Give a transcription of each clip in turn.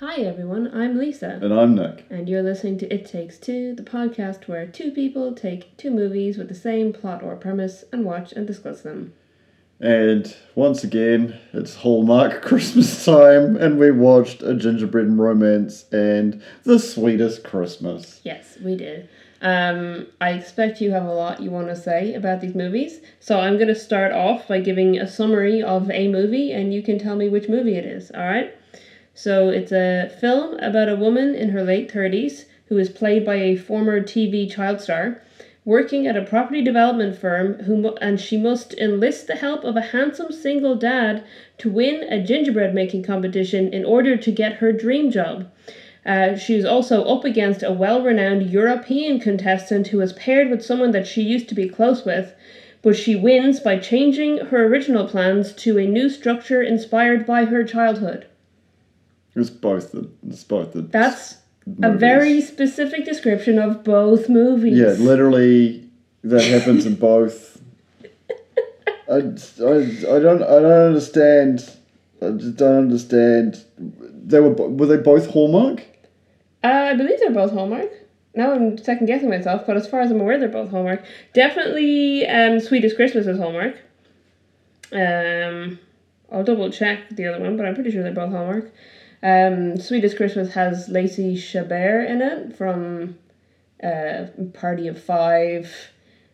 Hi everyone, I'm Lisa, And I'm Nick. and you're listening to It Takes Two, the podcast where two people take two movies with the same plot or premise and watch and discuss them. And once again, it's Hallmark Christmas time, and we watched A Gingerbread Romance and The Sweetest Christmas. Yes, we did. Um, I expect you have a lot you want to say about these movies, so I'm going to start off by giving a summary of a movie, and you can tell me which movie it is, alright? So it's a film about a woman in her late 30s who is played by a former TV child star working at a property development firm who and she must enlist the help of a handsome single dad to win a gingerbread making competition in order to get her dream job. Uh, she is also up against a well renowned European contestant who is paired with someone that she used to be close with, but she wins by changing her original plans to a new structure inspired by her childhood. It's both the. It's both the. That's a very specific description of both movies. Yeah, literally, that happens in both. I, I, I don't I don't understand. I just don't understand. They were were they both Hallmark? Uh, I believe they're both Hallmark. Now I'm second guessing myself, but as far as I'm aware, they're both Hallmark. Definitely, um, Sweetest Christmas is Hallmark. Um, I'll double check the other one, but I'm pretty sure they're both Hallmark. Um, Sweetest Christmas has Lacey Chabert in it from uh, Party of Five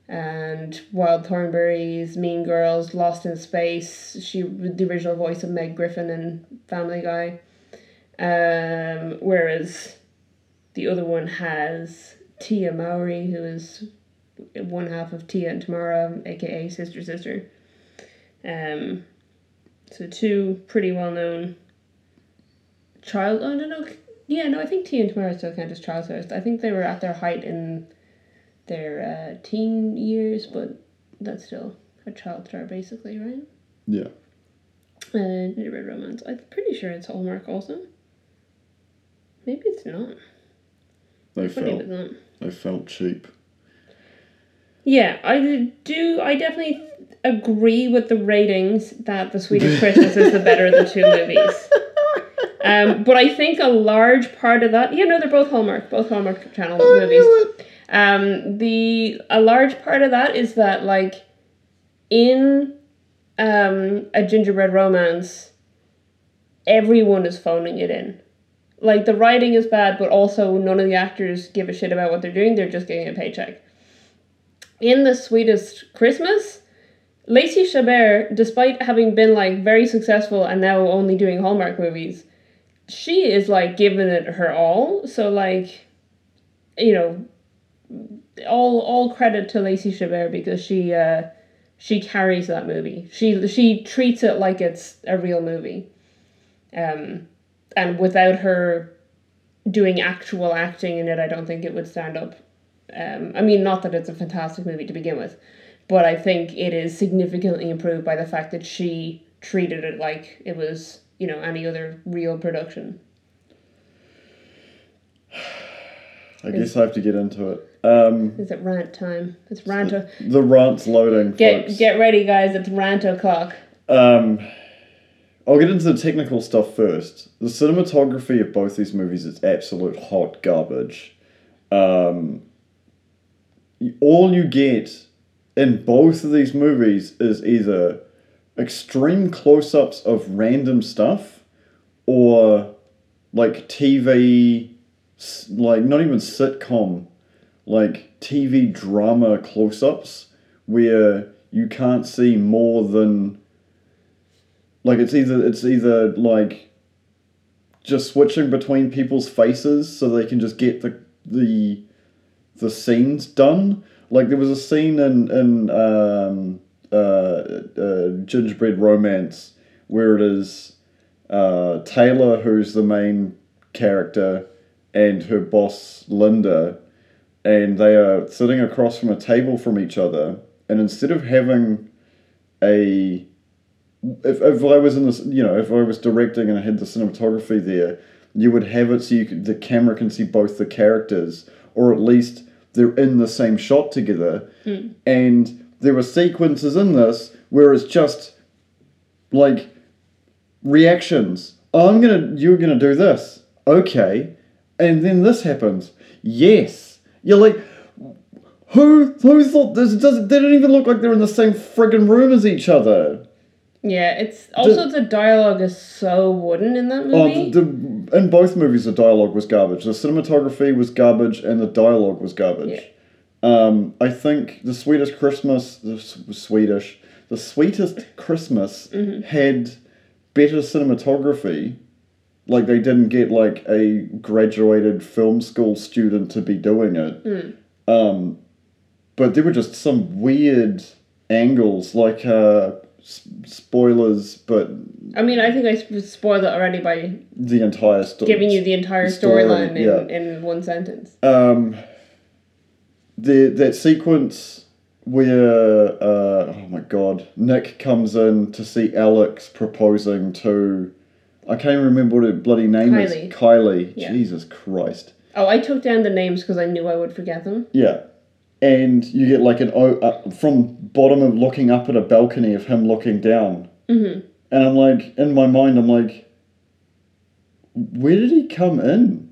and Wild Thornberrys, Mean Girls, Lost in Space. She the original voice of Meg Griffin in Family Guy. Um, whereas the other one has Tia Mowry, who is one half of Tia and Tamera, aka Sister Sister. Um, so two pretty well known child. Oh, no, no. Yeah, no, I think Tia and Tamera still count as child stars. I think they were at their height in their uh, teen years, but that's still a child star, basically, right? Yeah. And Uh, Gingerbread Romance. I'm pretty sure it's Hallmark also. Maybe it's not. They felt it's not. they felt cheap. Yeah, I do. I definitely agree with the ratings that The Sweetest Christmas is the better of the two movies. Um, but I think a large part of that, yeah, no, they're both Hallmark, both Hallmark Channel I movies. knew it. Um, the a large part of that is that like in um a gingerbread romance, everyone is phoning it in. Like the writing is bad, but also none of the actors give a shit about what they're doing. They're just getting a paycheck. In the sweetest Christmas, Lacey Chabert, despite having been like very successful and now only doing Hallmark movies, she is like giving it her all. So like, you know, all all credit to Lacey Chabert because she uh she carries that movie. She she treats it like it's a real movie. Um and without her doing actual acting in it, I don't think it would stand up. Um I mean not that it's a fantastic movie to begin with, but I think it is significantly improved by the fact that she treated it like it was, you know, any other real production. I guess I have to get into it. Um, Is it rant time? It's rant o- the rant's loading, Get folks. get ready guys, it's rant o'clock. Um, I'll get into the technical stuff first. The cinematography of both these movies is absolute hot garbage. Um, all you get in both of these movies is either extreme close ups of random stuff or like TV, like not even sitcom, like TV drama close ups where you can't see more than like it's either it's either like just switching between people's faces so they can just get the the the scenes done. Like there was a scene in in um, uh, uh, Gingerbread Romance where it is uh, Taylor who's the main character and her boss Linda, and they are sitting across from a table from each other, and instead of having a if, if I was in this, you know, if I was directing and I had the cinematography there, you would have it so you could, the camera can see both the characters, or at least they're in the same shot together. And there were sequences in this where it's just like reactions. Oh, I'm gonna, you're gonna do this. Okay. And then this happens. Yes. You're like, who who thought this does they don't even look like they're in the same friggin' room as each other. Yeah, it's also the dialogue is so wooden in that Oh, movie. the, the, in both movies, the dialogue was garbage. The cinematography was garbage, and the dialogue was garbage. Um, I think the Swedish Christmas, the Swedish, the sweetest Christmas Mm-hmm. had better cinematography. Like they didn't get like a graduated film school student to be doing it. Mm. Um, but there were just some weird angles, like uh, s- spoilers, but I mean, I think I spoiled it already by the entire story. giving you the entire story, storyline yeah. in, in one sentence. um, the that sequence where uh, oh my god, Nick comes in to see Alex proposing to I can't even remember what her bloody name Kylie. is. Kylie. Yeah. Jesus Christ. Oh, I took down the names because I knew I would forget them. Yeah. And you get like an o uh, from bottom of looking up at a balcony of him looking down. Mm-hmm. And I'm like, in my mind, I'm like, where did he come in?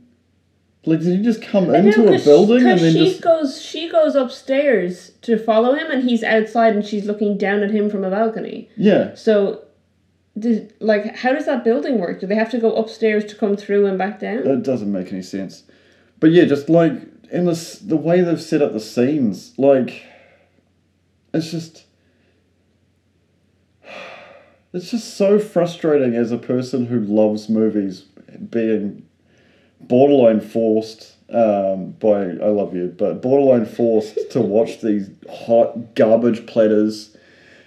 Like, did he just come into a building and then she just goes she goes upstairs to follow him, and he's outside, and she's looking down at him from a balcony. yeah? So, did, like, how does that building work? Do they have to go upstairs to come through and back down? That doesn't make any sense. But yeah, just like in this, the way they've set up the scenes, like it's just, it's just so frustrating as a person who loves movies, being borderline forced um, by I love you, but borderline forced to watch these hot garbage platters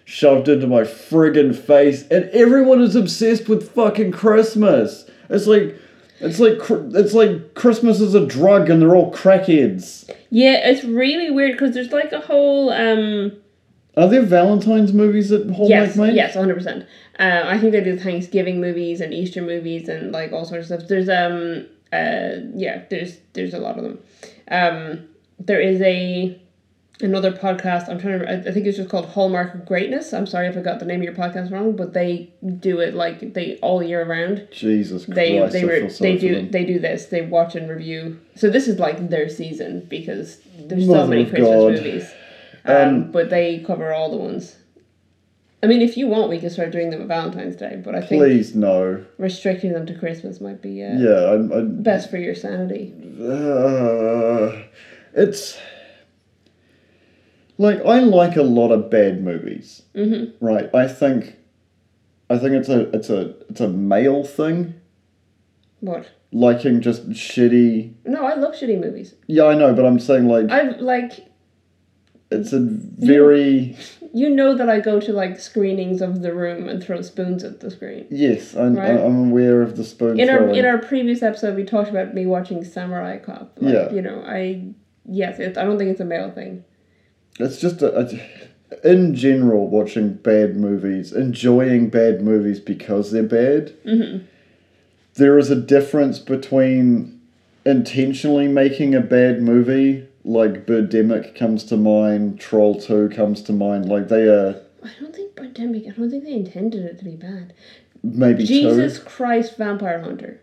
shoved into my friggin' face, and everyone is obsessed with fucking Christmas. It's like. It's like it's like Christmas is a drug and they're all crackheads. Yeah, it's really weird because there's like a whole um Are there Valentine's movies that Hallmark yes make? yes one hundred percent. Uh, I think they do Thanksgiving movies and Easter movies and like all sorts of stuff. There's um uh yeah there's there's a lot of them. Um, there is a another podcast. I'm trying to. I I think it's just called Hallmark of Greatness. I'm sorry if I got the name of your podcast wrong, but they do it like they all year round. Jesus They Christ, they re- they do they do this. They watch and review. So this is like their season because there's so many Christmas God. movies. Um, Um, but they cover all the ones. I mean, if you want, we can start doing them at Valentine's Day. But I think Please no. restricting them to Christmas might be uh, Yeah, I'm. I, best for your sanity. uh, it's like I like a lot of bad movies. Mm-hmm. Right. I think. I think it's a it's a it's a male thing What? liking just shitty. No, I love shitty movies. Yeah, I know, but I'm saying like I like it's a very you know that I go to like screenings of The Room and throw spoons at the screen. yes. I'm, Right. I'm aware of the spoon In our in our previous episode, we talked about me watching Samurai Cop. Like, Yeah. You know, I yes, it, I don't think it's a male thing. It's just a, a, in general watching bad movies, enjoying bad movies because they're bad. Mm-hmm. There is a difference between intentionally making a bad movie, like Birdemic comes to mind, Troll Two comes to mind. Like they are I don't think Pandemic. I don't think they intended it to be bad. maybe Jesus two. Christ, Vampire Hunter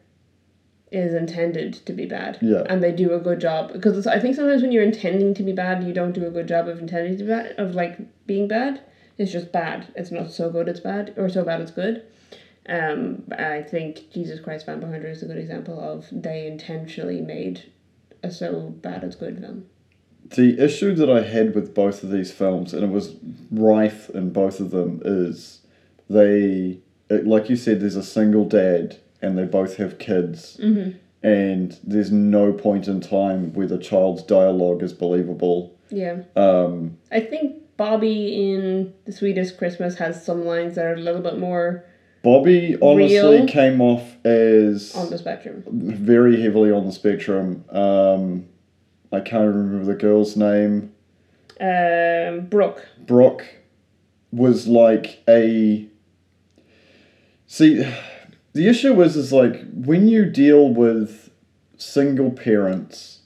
is intended to be bad. Yeah. And they do a good job because I think sometimes when you're intending to be bad, you don't do a good job of intending to be bad of like being bad. It's just bad. It's not so good. It's bad or so bad. It's good. Um, I think Jesus Christ, Vampire Hunter is a good example of they intentionally made a so bad it's good film. The issue that I had with both of these films, and it was rife in both of them, is they, it, like you said, there's a single dad and they both have kids, Mm-hmm. and there's no point in time where the child's dialogue is believable. Yeah. Um, I think Bobby in The Sweetest Christmas has some lines that are a little bit more Bobby honestly Real. came off as on the spectrum. very heavily on the spectrum. Um, I can't remember the girl's name. Um, Brooke. Brooke was like a. See, the issue is is like when you deal with single parents,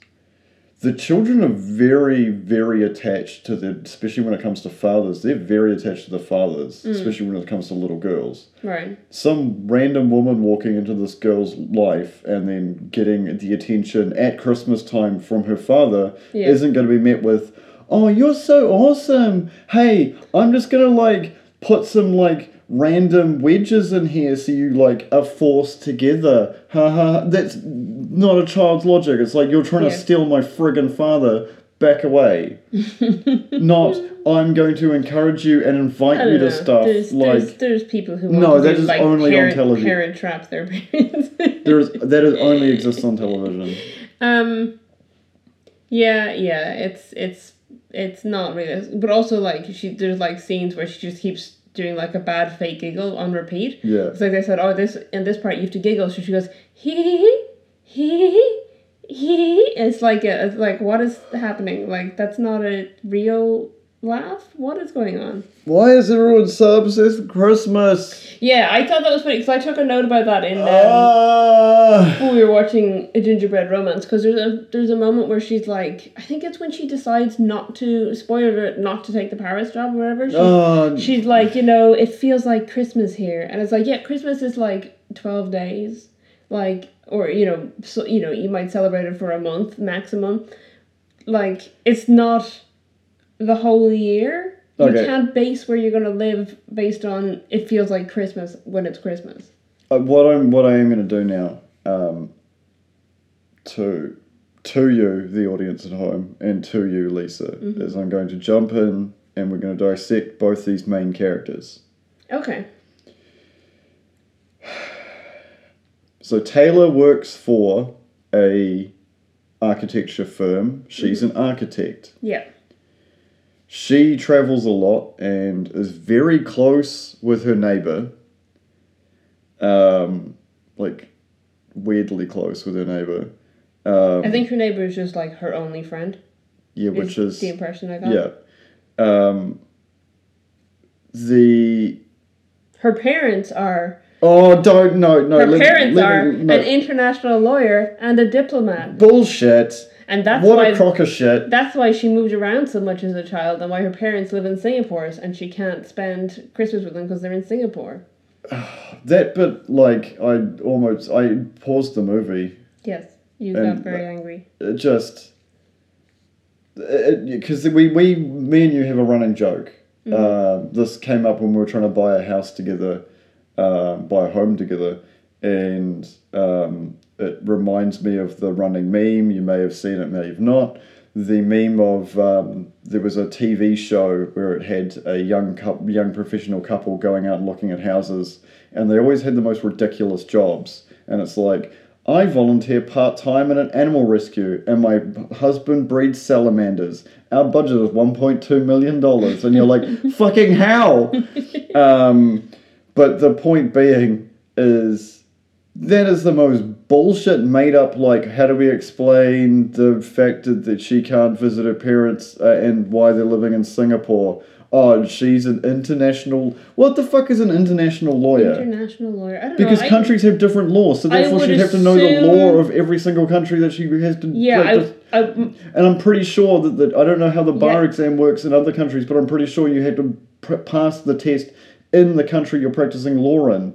the children are very, very attached to the, especially when it comes to fathers. They're very attached to the fathers, mm. especially when it comes to little girls. Right. Some random woman walking into this girl's life and then getting the attention at Christmas time from her father Yeah. isn't going to be met with, "Oh, you're so awesome! Hey, I'm just gonna like put some like." Random wedges in here, so you like are forced together. Ha ha! That's not a child's logic. It's like you're trying Yeah. to steal my friggin' father. Back away. Not I'm going to encourage you and invite you don't to stuff There's, like there's, there's people who No, that to is like only on television. parent trap their parents. there is that is only exists on television. Um. Yeah, yeah, it's it's it's not really, but also like she there's like scenes where she just keeps doing like a bad fake giggle on repeat. Yeah. It's like they said, oh, this in this part you have to giggle, so she goes hee hee hee hee hee. It's like a, it's like what is happening? Like that's not a real laugh. What is going on? Why is everyone so obsessed with Christmas? Yeah, I thought that was funny because I took a note about that in. Um, Ah. when we were watching a gingerbread romance because there's a there's a moment where she's like I think it's when she decides not to spoiler it not to take the Paris job or whatever she's, Oh, she's like you know it feels like Christmas here and it's like yeah Christmas is like 12 days like or you know so you know you might celebrate it for a month maximum like it's not the whole year you can't base where you're going to live based on it feels like Christmas when it's Christmas Uh, what I'm what I am going to do now, um, to to you, the audience at home, and to you, Lisa, is I'm going to jump in and we're going to dissect both these main characters. okay So Taylor works for a architecture firm. She's an architect. yeah She travels a lot and is very close with her neighbor. Um, like weirdly close with her neighbor. Um, I think her neighbor is just like her only friend. yeah, which is the impression I got. yeah. Um, the Her parents are oh don't no no her let parents let are me- no. an international lawyer and a diplomat, bullshit. And that's what why a crock of shit. that's why she moved around so much as a child, and why her parents live in Singapore, and she can't spend Christmas with them because they're in Singapore. That bit, like, I almost I paused the movie. Yes, you got very angry. It just because we we me and you have a running joke. Uh, this came up when we were trying to buy a house together, uh, buy a home together, and um, it reminds me of the running meme. You may have seen it, may have not. The meme of um, there was a TV show where it had a young couple, young professional couple going out and looking at houses, and they always had the most ridiculous jobs. And it's like, I volunteer part time in an animal rescue, and my husband breeds salamanders. Our budget is one point two million dollars, and you're like, fucking how? Um, but the point being is that is the most bullshit made up. Like, how do we explain the fact that, she can't visit her parents uh, and why they're living in Singapore? Oh, she's an international. What the fuck is an international lawyer? International lawyer. I don't Because know. I- countries have different laws, so therefore she'd have to know the law of every single country that she has to. yeah, like, just- I, I, mm, and I'm pretty sure that, that I don't know how the bar Yeah. exam works in other countries, but I'm pretty sure you had to pr- pass the test in the country you're practicing law in.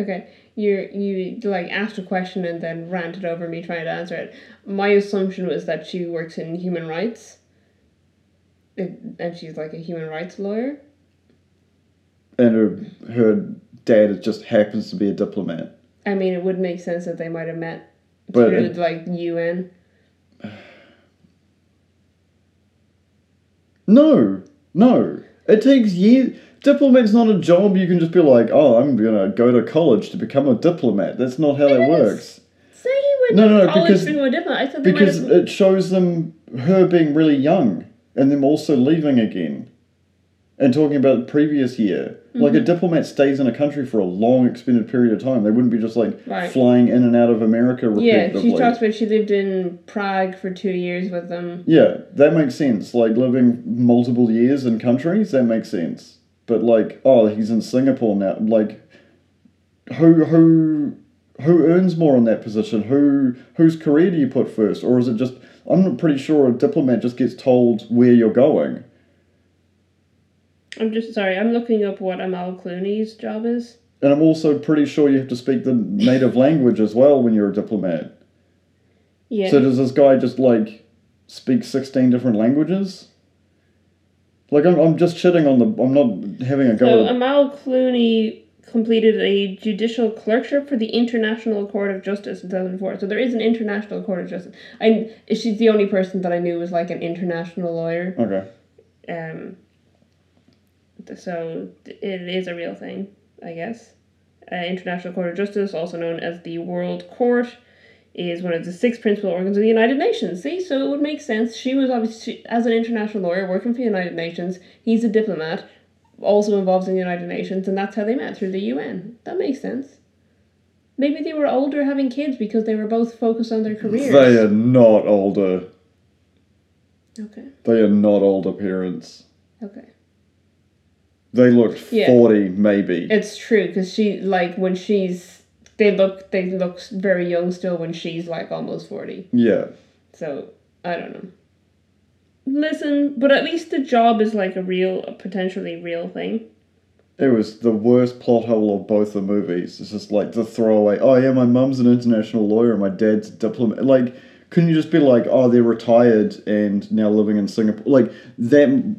Okay, you you like asked a question and then ranted over me trying to answer it. My assumption was that she works in human rights, It- and she's like a human rights lawyer. And her, her dad just happens to be a diplomat. I mean, it would make sense that they might have met But through it- like UN. No, no. It takes years. Diplomat's not a job you can just be like, oh, I'm gonna go to college to become a diplomat. That's not how that It is. works. Say he went No, to no, college because- to become a diplomat. I thought Because have. it shows them her being really young and them also leaving again. And talking about the previous year. Like a Mm-hmm. diplomat stays in a country for a long extended period of time. They wouldn't be just like Right. flying in and out of America with yeah, she talks about she lived in Prague for two years with them. Yeah, that makes sense. Like living multiple years in countries, that makes sense. But like, oh, he's in Singapore now. Like, who who who earns more in that position? Who whose career do you put first, or is it just? I'm pretty sure a diplomat just gets told where you're going. I'm just sorry. I'm looking up what Amal Clooney's job is. And I'm also pretty sure you have to speak the native language as well when you're a diplomat. Yeah. So does this guy just like speak sixteen different languages? Like I'm, I'm just shitting on the. I'm not having a go. So at- Amal Clooney completed a judicial clerkship for the International Court of Justice in 2004. So there is an International Court of Justice. I she's the only person that I knew was like an international lawyer. okay. Um. So it is a real thing, I guess. Uh, International Court of Justice, also known as the World Court, is one of the six principal organs of the United Nations. See, so it would make sense. She was obviously, as an international lawyer working for the United Nations, he's a diplomat, also involved in the United Nations, and that's how they met through the UN. That makes sense. Maybe they were older having kids because they were both focused on their careers. They are not older. Okay, They are not older parents. okay. They looked Yeah. forty, maybe. It's true because she like when she's they look they look very young still when she's like almost forty. yeah. So I don't know. Listen, but at least the job is like a real, a potentially real thing. It was the worst plot hole of both the movies. It's just like the throwaway. Oh yeah, my mum's an international lawyer, and my dad's a diplomat. Like, couldn't you just be like, oh, they're retired and now living in Singapore? Like that.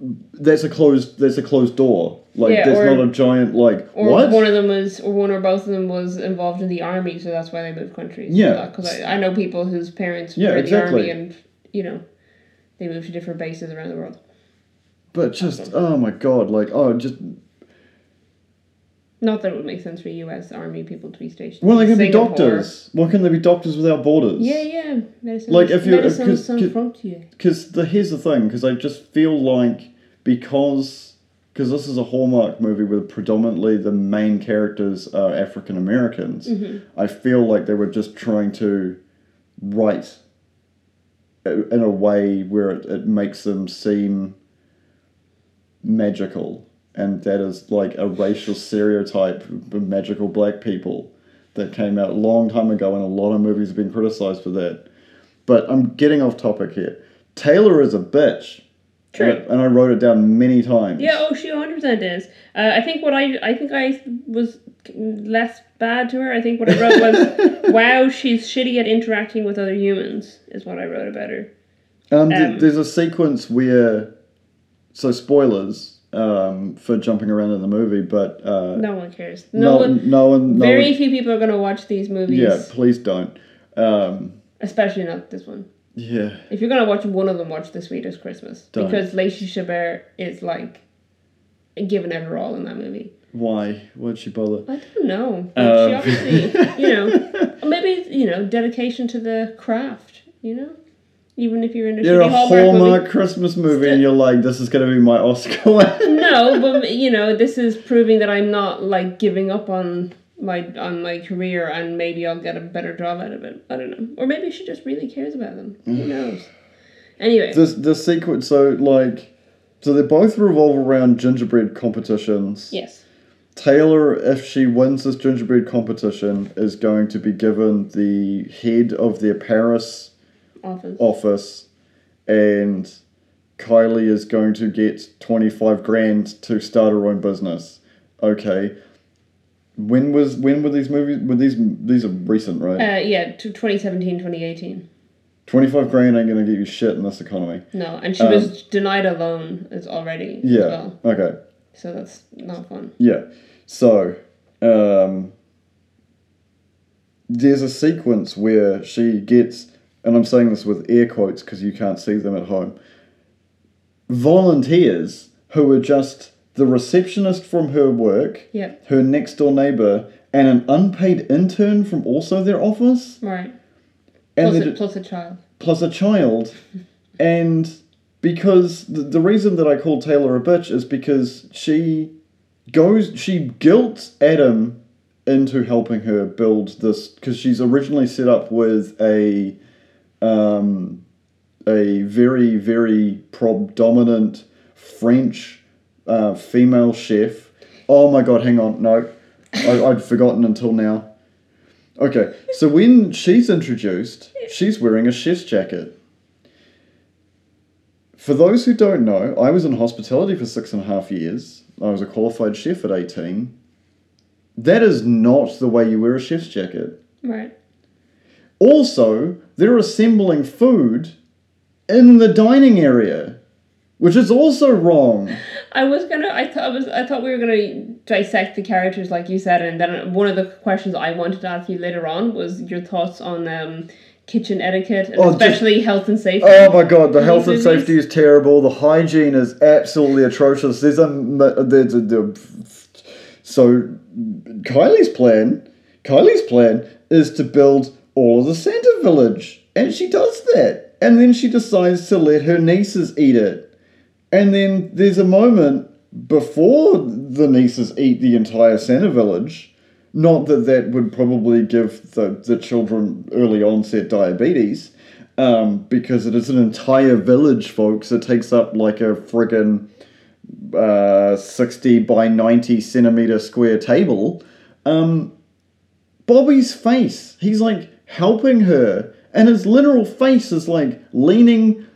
That's a closed. That's a closed door. Like, Yeah, there's or- not a giant like Or what? one of them was, or one or both of them was involved in the army, so that's why they moved countries. Yeah. Uh, because I, I know people whose parents Yeah, were in exactly. the army, and you know, they moved to different bases around the world. but just oh my god, like oh just Not that it would make sense for U.S. Army people to be stationed. well, they can be doctors. Why can't they be doctors without borders? Yeah, yeah. Medicine, Like, if you- medicine 'cause- sans 'cause- frontier. because the here's the thing because I just feel like because because this is a Hallmark movie where predominantly the main characters are African Americans, Mm-hmm. I feel like they were just trying to write in a way where it, it makes them seem magical and that is like a racial stereotype of magical black people that came out a long time ago and a lot of movies have been criticized for that but i'm getting off topic here taylor is a bitch True. and I, and I wrote it down many times Yeah, oh, she 100% is. Uh, I think what I I think I was less bad to her. I think what I wrote was, "Wow, she's shitty at interacting with other humans." Is what I wrote about her. um, um, there's a sequence where so spoilers um, for jumping around in the movie but uh, No one cares. No, no, one. no one no very one- few people are going to watch these movies. yeah please don't um, Especially not this one. yeah If you're going to watch one of them, watch The Sweetest Christmas Don't. because Lacey Chabert is like given ever all in that movie. why why'd she bother I don't know. Like, she Um. obviously, you know, maybe you know, dedication to the craft. You know, even if you're in a You're a Hallmark, Hallmark movie. Christmas movie, Still- and you're like, "This is gonna be my Oscar." No, but you know, this is proving that I'm not like giving up on my on my career, and maybe I'll get a better job out of it. I don't know, or maybe she just really cares about them. Who mm. knows? Anyway, this the sequence, so like, so they both revolve around gingerbread competitions. yes, Taylor, if she wins this gingerbread competition, is going to be given the head of their Paris office. office, and Kylie is going to get twenty five grand to start her own business. Okay. When was when were these movies? Were these these are recent, right? Uh, yeah, to 2017, 2018. Twenty five grand ain't gonna get you shit in this economy. No, and she was denied a loan as already as Um, Yeah. well. Okay. So that's not fun. Yeah. So, um, there's a sequence where she gets, and I'm saying this with air quotes because you can't see them at home, volunteers who are just the receptionist from her work, Yeah, her next door neighbor, and an unpaid intern from also their office, right. and Plus a, plus a child. plus a child, and because the, the reason that I call Taylor a bitch is because she goes she guilts Adam into helping her build this because she's originally set up with a um, a very very predominant French uh, female chef. Oh my god, hang on, no, I, I'd forgotten until now. Okay, so when she's introduced, she's wearing a chef's jacket. For those who don't know, I was in hospitality for six and a half years. I was a qualified chef at 18. That is not the way you wear a chef's jacket. Right. Also, they're assembling food in the dining area, which is also wrong. I was gonna. I thought I was. I thought we were gonna dissect the characters, like you said, and then one of the questions I wanted to ask you later on was your thoughts on um, kitchen etiquette, and Oh, just- especially health and safety. Oh my god, the health and safety is terrible. The hygiene is absolutely atrocious. There's a, there's a, the- so Kylie's plan, Kylie's plan is to build all of the Santa village, and she does that, and then she decides to let her nieces eat it, and then there's a moment before the nieces eat the entire Santa village. Not that that would probably give the, the children early onset diabetes, um, because it is an entire village, folks. It takes up like a friggin' uh, 60 by 90 centimeter square table. Um, Bobby's face, he's like helping her, and his literal face is like leaning,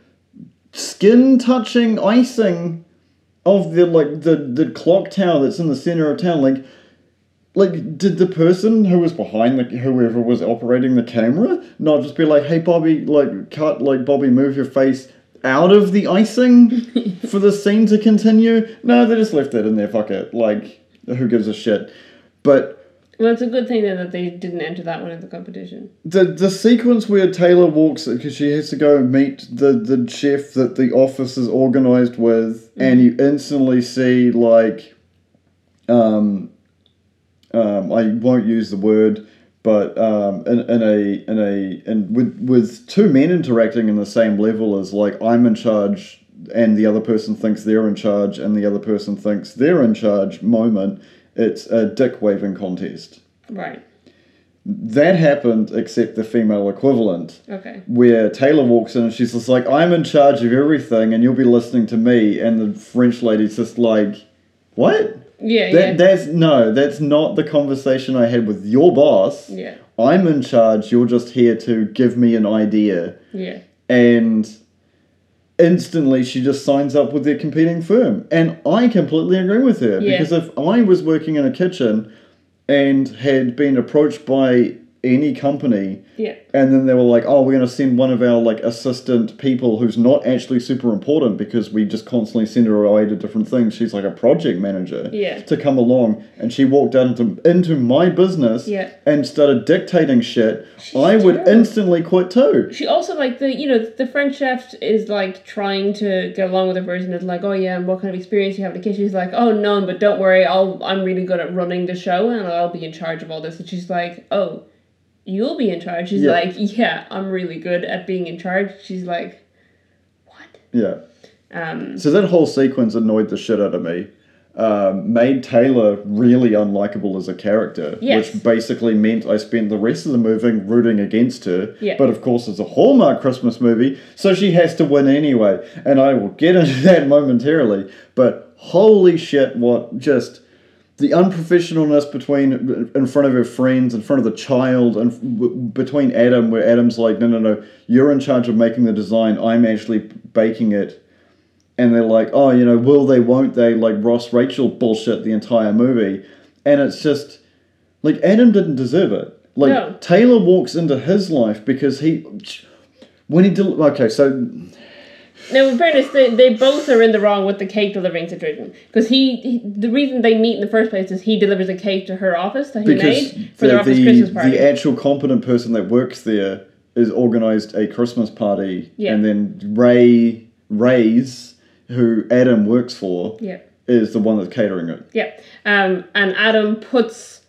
skin touching icing of the like the, the clock tower that's in the center of town. Like, like did the person who was behind the whoever was operating the camera not just be like hey bobby like cut like bobby move your face out of the icing for the scene to continue? No they just left that in there. Fuck it. Like who gives a shit? But Well, it's a good thing then that they didn't enter that one in the competition. the the sequence where Taylor walks because she has to go meet the the chef that the office is organized with, and you instantly see like, um, um, I won't use the word, but um, in, in a in a and with with two men interacting in the same level as like I'm in charge and the other person thinks they're in charge and the other person thinks they're in charge moment. It's a dick waving contest Right. that happened except the female equivalent Okay. where taylor walks in and she's just like i'm in charge of everything and you'll be listening to me and the french lady's just like what Yeah. that, yeah. that's no that's not the conversation i had with your boss yeah. i'm in charge you're just here to give me an idea Yeah. and instantly she just signs up with their competing firm and i completely agree with her Yeah. because if i was working in a kitchen and had been approached by any company Yeah. and then they were like oh we're going to send one of our like assistant people who's not actually super important because we just constantly send her away to different things she's like a project manager Yeah. to come along and she walked out into, into my business Yeah. and started dictating shit She's i would instantly quit too She also like the you know the French chef is like trying to get along with her version of like oh yeah and what kind of experience you have in the kitchen. She's like oh none, but don't worry, I'll I'm really good at running the show and I'll be in charge of all this. And she's like oh, you'll be in charge. She's Yeah. like yeah, I'm really good at being in charge. She's like what? yeah Um, So that whole sequence annoyed the shit out of me. Um, made Taylor really unlikable as a character, Yes. which basically meant I spent the rest of the movie rooting against her. Yeah. But of course, it's a Hallmark Christmas movie, so she has to win anyway. And I will get into that momentarily. But holy shit, what just the unprofessionalness between in front of her friends, in front of the child, and w- between Adam, where Adam's like, no, no, no, you're in charge of making the design. I'm actually baking it and they're like, oh, you know, will they, won't they, like Ross Rachel bullshit the entire movie, and it's just like Adam didn't deserve it. Like No. Taylor walks into his life because he, when he del- okay, so Now, in fairness, they, they both are in the wrong with the cake delivering situation. Because he, he, the reason they meet in the first place is he delivers a cake to her office that he because made for the, their office the, Christmas party. the actual competent person that works there is organized a Christmas party, Yeah. and then Ray Ray's who Adam works for yeah. is the one that's catering it. Yeah. Um, and Adam puts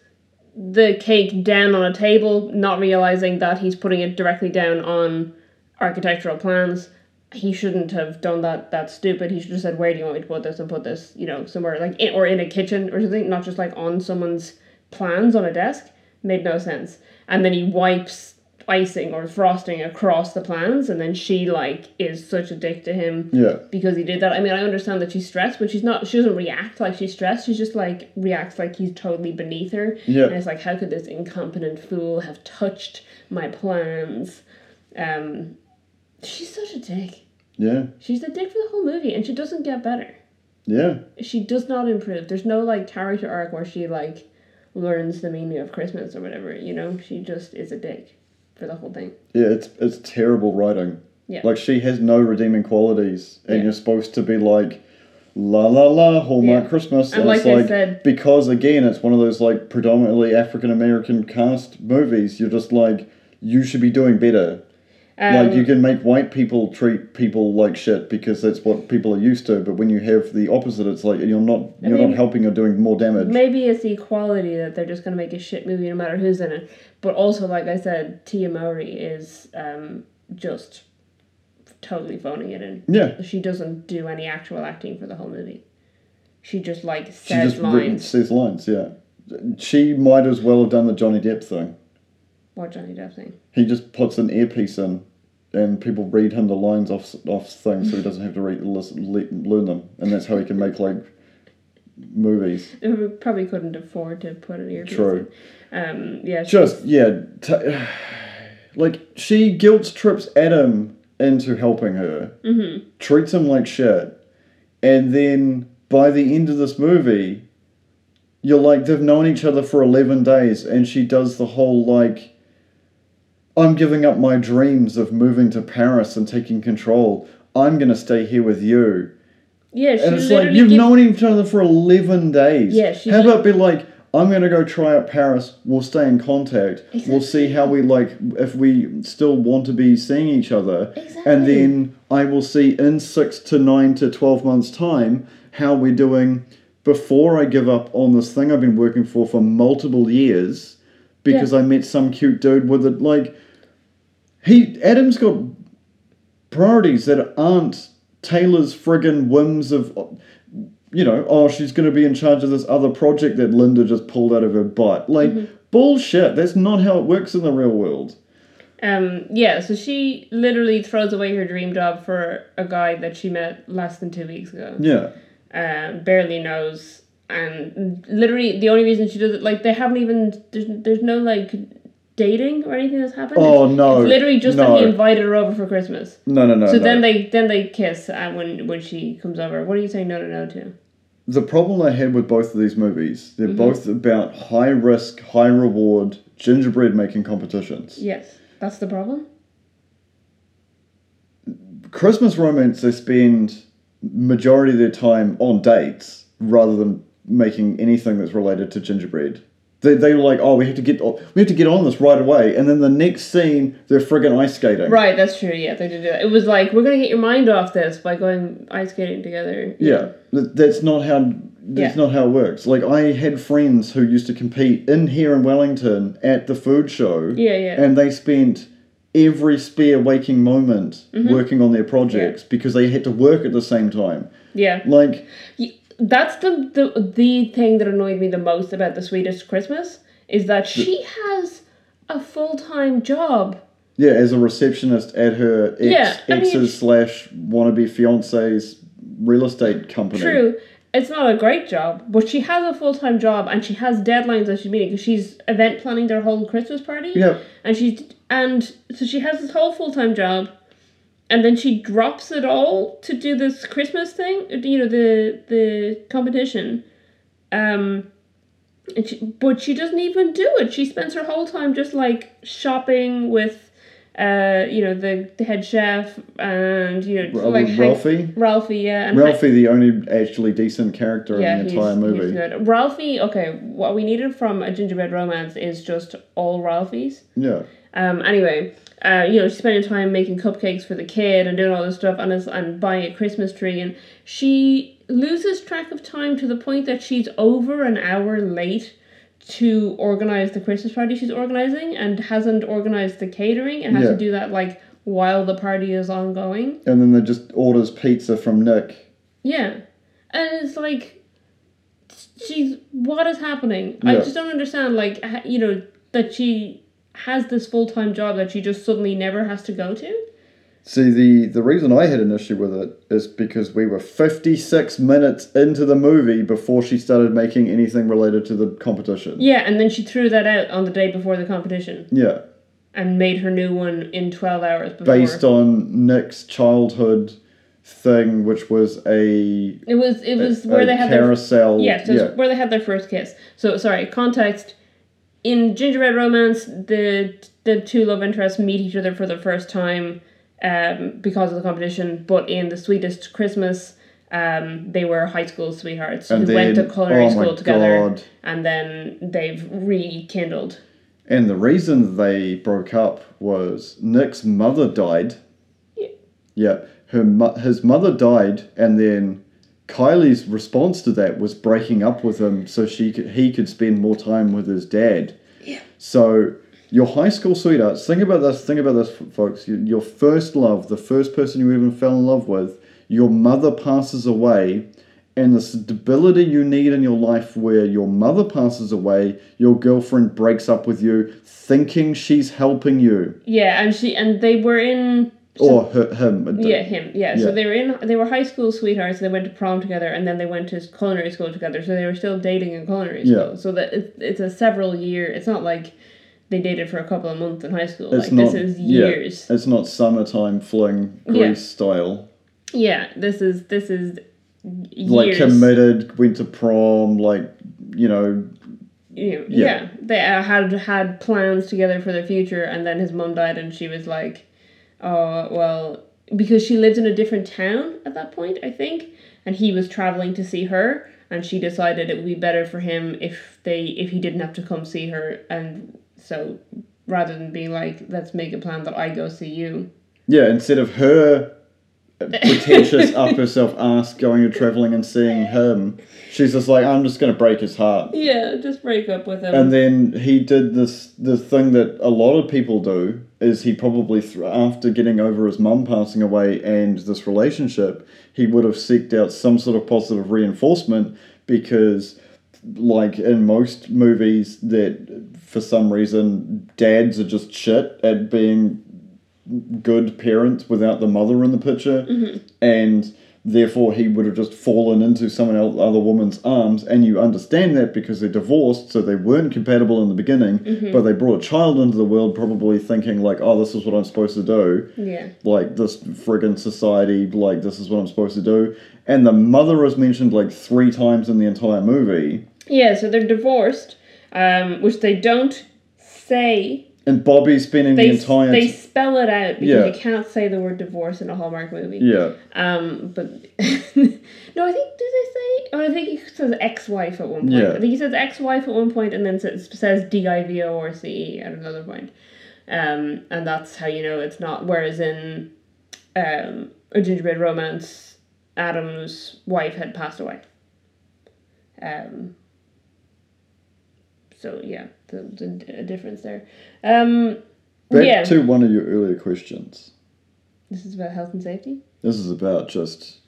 the cake down on a table, not realizing that he's putting it directly down on architectural plans. He shouldn't have done that. That's stupid. He should have said, "Where do you want me to put this?" and put this, you know, somewhere like in, or in a kitchen or something, not just like on someone's plans on a desk. Made no sense. And then he wipes icing or frosting across the plans and then she like is such a dick to him Yeah. because he did that. I mean, I understand that she's stressed, but she's not. She doesn't react like she's stressed. She's just like reacts like he's totally beneath her. Yeah. And it's like, how could this incompetent fool have touched my plans? Um, she's such a dick. Yeah. She's a dick for the whole movie, and she doesn't get better. Yeah. She does not improve. There's no like character arc where she like learns the meaning of Christmas or whatever. You know, she just is a dick for the whole thing. Yeah, it's it's terrible writing. Yeah. Like she has no redeeming qualities, and Yeah. you're supposed to be like, la la la, Hallmark Yeah. Christmas, And and, like like said- because again, it's one of those like predominantly African American cast movies. You're just like, you should be doing better. Um, like you can make white people treat people like shit because that's what people are used to. But when you have the opposite, it's like you're not you're mean, not helping. You're doing more damage. Maybe it's the equality that they're just gonna make a shit movie no matter who's in it. But also, like I said, Tia Mowry is um, just totally phoning it in. yeah, She doesn't do any actual acting for the whole movie. She just like she says just written, lines. says lines. Yeah, she might as well have done the Johnny Depp thing. What Johnny Depp thing? He just puts an earpiece in, and people read him the lines off off things, so he doesn't have to read listen, le- learn them, and that's how he can make like movies. We probably couldn't afford to put an earpiece True. in. Um, yeah. Just yeah, t- like she guilt trips Adam into helping her, Mhm. treats him like shit, and then by the end of this movie, you're like they've known each other for eleven days, and she does the whole like. I'm giving up my dreams of moving to Paris and taking control. I'm gonna stay here with you. Yeah, she And it's like literally you've gives- known each other for eleven days. Yeah, she How li- about be like, I'm gonna go try out Paris. We'll stay in contact. We'll see how we like if we still want to be seeing each other. Exactly. And then I will see in six to nine to twelve months time how we're doing before I give up on this thing I've been working for for multiple years because I met some cute dude with it like he Adam's got priorities that aren't Taylor's friggin' whims of, you know, oh, she's going to be in charge of this other project that Linda just pulled out of her butt. Like, bullshit. That's not how it works in the real world. Um, yeah, so she literally throws away her dream job for a guy that she met less than two weeks ago. Yeah. Um, barely knows, and literally the only reason she does it, like they haven't even there's, there's no like dating or anything that's happened. Oh, It's- no, It's literally just no. that he invited her over for Christmas. No, no, no. so no. then they then they kiss, and when when she comes over, what are you saying no no no to? the problem I had with both of these movies, they're Mm-hmm. both about high risk, high reward gingerbread making competitions. Yes, that's the problem. Christmas romance, they spend majority of their time on dates rather than making anything that's related to gingerbread. They they were like, oh, we have to get we have to get on this right away, and then the next scene they're friggin' ice skating. Right, that's true. Yeah, they did do that. It was like we're gonna get your mind off this by going ice skating together. Yeah, th- that's not how that's Yeah. not how it works. Like I had friends who used to compete in here in Wellington at the food show. Yeah, yeah. And they spent every spare waking moment Mm-hmm. working on their projects because they had to work at the same time. Yeah. Like Y- That's the, the the thing that annoyed me the most about the Swedish Christmas is that she has a full time job. Yeah, as a receptionist at her ex Yeah, I mean- slash wannabe fiance's real estate company. True, it's not a great job, but she has a full time job and she has deadlines that she's meeting because she's event planning their whole Christmas party. Yeah, and she's and so she has this whole full time job, and then she drops it all to do this Christmas thing. You know the the competition, um, and she but she doesn't even do it. She spends her whole time just like shopping with, uh, you know the the head chef and you know Ra- like with hang- Ralphie. Ralphie, yeah, and Ralphie, the only actually decent character yeah, in the he's, entire he's movie. good. Ralphie, okay, what we needed from a gingerbread romance is just all Ralphies. Yeah. Um, anyway, uh, you know, she's spending time making cupcakes for the kid and doing all this stuff and, is, and buying a Christmas tree. And she loses track of time to the point that she's over an hour late to organize the Christmas party she's organizing and hasn't organized the catering and has Yeah. to do that like while the party is ongoing. And then they just orders pizza from Nick. Yeah. And it's like, she's, what is happening? I just don't understand, like, you know, that she has this full time job that she just suddenly never has to go to. See, the, the reason I had an issue with it is because we were 56 minutes into the movie before she started making anything related to the competition. Yeah, and then she threw that out on the day before the competition Yeah. and made her new one in 12 hours before. Based on Nick's childhood thing, which was a, it was it was a where they had their carousel. Yeah, so yeah. where they had their first kiss. So sorry, context. In Gingerbread Romance, the the two love interests meet each other for the first time um, because of the competition. But in the Sweetest Christmas, um, they were high school sweethearts And who went to then- culinary oh school together, God. and then they've rekindled. And the reason they broke up was Nick's mother died. Yeah. Yeah, her his mother died, and then Kylie's response to that was breaking up with him so she could, he could spend more time with his dad. Yeah. So your high school sweethearts. Think about this. Think about this, folks. Your, your first love, the first person you even fell in love with, your mother passes away. And the stability you need in your life, where your mother passes away, your girlfriend breaks up with you, thinking she's helping you, Yeah, and she and they were in or her, him. Yeah, him. Yeah. Yeah. So they were in. They were high school sweethearts. They went to prom together, and then they went to culinary school together. So they were still dating in culinary school. Yeah. So that it, it's a several year. It's not like they dated for a couple of months in high school. It's like not- this is yeah. years. It's not summertime fling Grease Yeah. style. Yeah. This is this is years. Like committed, went to prom, like you know, You know, Yeah. yeah. They uh, had had plans together for their future, and then his mom died, and she was like, "Oh well," because she lived in a different town at that point, I think, and he was traveling to see her, and she decided it would be better for him if they if he didn't have to come see her, and so rather than being like, "Let's make a plan that I go see you." yeah. Instead of her uh, pretentious up herself ass going and traveling and seeing him, she's just like, I'm just gonna break his heart. Yeah, just break up with him. And then he did this the thing that a lot of people do is he probably after getting over his mum passing away and this relationship he would have seeked out some sort of positive reinforcement because like in most movies that for some reason dads are just shit at being good parents without the mother in the picture. Mm-hmm. And therefore he would have just fallen into someone else, other woman's arms. And you understand that because they're divorced so they weren't compatible in the beginning but they brought a child into the world probably thinking like oh this is what i'm supposed to do. Yeah. like this friggin' society like this is what i'm supposed to do. And the mother is mentioned like three times in the entire movie. Yeah, so they're divorced, um, which they don't say and bobby's spending they, the entire they spell it out because Yeah. you can't say the word divorce in a Hallmark movie. yeah Um, but no, I think do they say? Oh, I think he says ex-wife at one point. Yeah. I think he says ex-wife at one point, and then says, says D I V O or C E at another point. Um, and that's how you know it's not. Whereas in um, a gingerbread romance, Adam's wife had passed away. Um. So yeah, there's a, difference there. Um, back yeah, to one of your earlier questions this is about health and safety. this is about just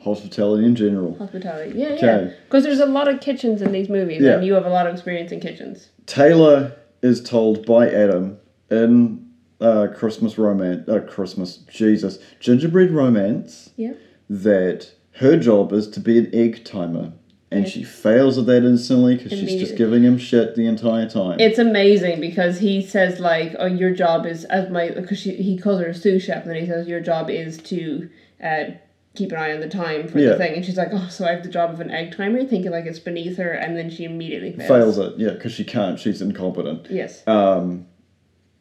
hospitality in general Hospitality. Yeah, yeah. Okay. Because there's a lot of kitchens in these movies, Yeah. and you have a lot of experience in kitchens. Taylor is told by Adam in uh, Christmas romance, uh, Christmas, Jesus, gingerbread romance, Yeah. that her job is to be an egg timer. And she fails at that instantly because she's just giving him shit the entire time. It's amazing because he says like, "Oh, your job is as my," because she he calls her a sous chef, and then he says your job is to uh, keep an eye on the time for Yeah. the thing, and she's like, "Oh, so I have the job of an egg timer," thinking like it's beneath her, and then she immediately fails. fails it, yeah, because she can't. She's incompetent. Yes. Um,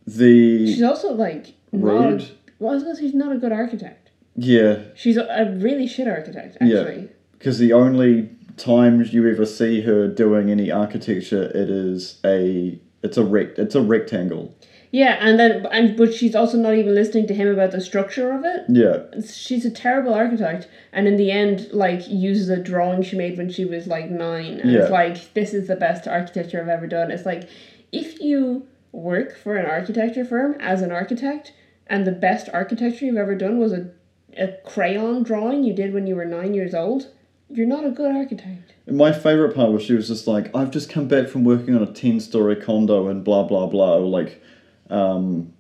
the She's also like not. Rude. A, well, I was gonna say she's not a good architect. yeah, She's a, a really shit architect, actually. Yeah. because the only times you ever see her doing any architecture, it is a it's a rect it's a rectangle. Yeah, and then and but she's also not even listening to him about the structure of it. Yeah, she's a terrible architect and in the end like uses a drawing she made when she was like nine and Yeah. it's like this is the best architecture i've ever done it's like if you work for an architecture firm as an architect and the best architecture you've ever done was a, a crayon drawing you did when you were nine years old you're not a good architect my favorite part was she was just like, I've just come back from working on a ten story condo and blah blah blah. Like, um,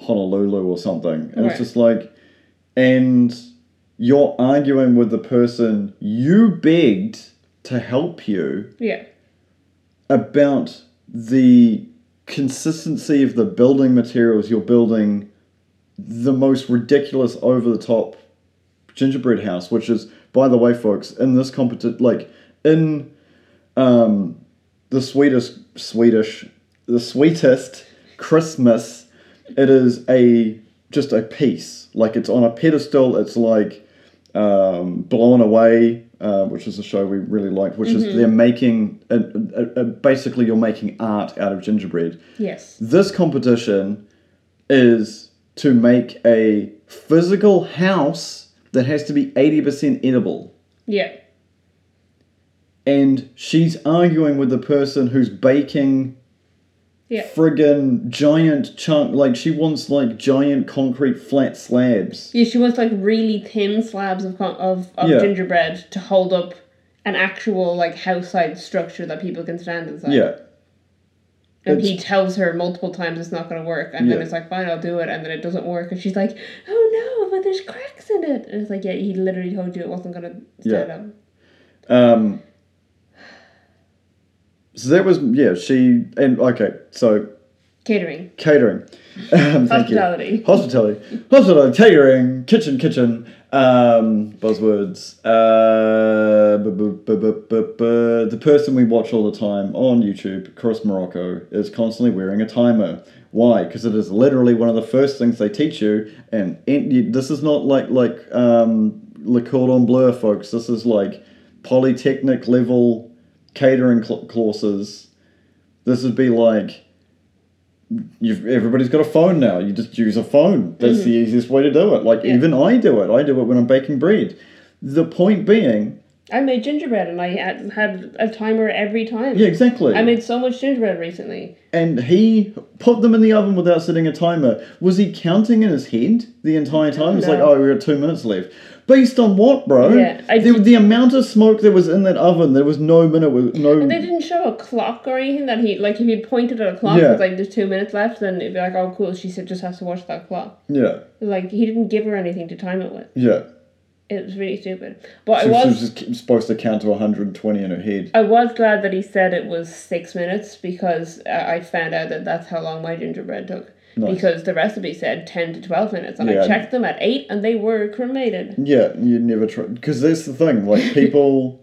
Honolulu or something. And Right. it's just like, and you're arguing with the person you begged to help you Yeah. about the consistency of the building materials you're building the most ridiculous over the top gingerbread house which is by the way folks in this competition like in um the swedish swedish the sweetest christmas it is a just a piece. Like it's on a pedestal. It's like um, blown away uh, which is a show we really liked which is they're making a, a, a, basically you're making art out of gingerbread. Yes. this competition is to make a physical house that has to be 80% edible Yeah. and she's arguing with the person who's baking Yeah. friggin' giant chunk like she wants like giant concrete flat slabs Yeah, she wants like really thin slabs of con- of, of Yeah. gingerbread to hold up an actual like house-side structure that people can stand inside. yeah And It's- he tells her multiple times it's not going to work, and then it's like, fine, I'll do it, and then it doesn't work, and she's like, oh no, but there's cracks in it. And it's like, yeah, he literally told you it wasn't going to stand Yeah. up. Um, so that was yeah. She and okay. So Catering, catering. Um, hospitality. Hospitality, hospitality, catering, kitchen, kitchen. Um, buzzwords. Uh, the person we watch all the time on YouTube, Chris Morocco, is constantly wearing a timer. Why? Because it is literally one of the first things they teach you. And, you, this is not like like um, Le Cordon Bleu, folks. This is like polytechnic level catering cl- courses. This would be like you've everybody's got a phone now. You just use a phone. That's the easiest way to do it. Like Mm-hmm. Yeah. even I do it. I do it when I'm baking bread. The point being, I made gingerbread, and I had, had a timer every time. yeah, exactly. I made so much gingerbread recently. and he put them in the oven without setting a timer. Was he counting in his head the entire time? It's like, oh, we got two minutes left. Based on what, bro? Yeah, I the, did- the amount of smoke that was in that oven, there was no minute, with no. And they didn't show a clock or anything that he like if he pointed at a clock Yeah. with like there's two minutes left, then it'd be like, oh cool, she said just has to watch that clock. yeah, Like he didn't give her anything to time it with. yeah. It was really stupid. But She, I was- was she was just supposed to count to 120 in her head. I was glad that he said it was six minutes because I found out that that's how long my gingerbread took. Nice. Because the recipe said ten to twelve minutes, and Yeah. I checked them at eight, and they were cremated. Yeah, you never try because that's the thing. Like people,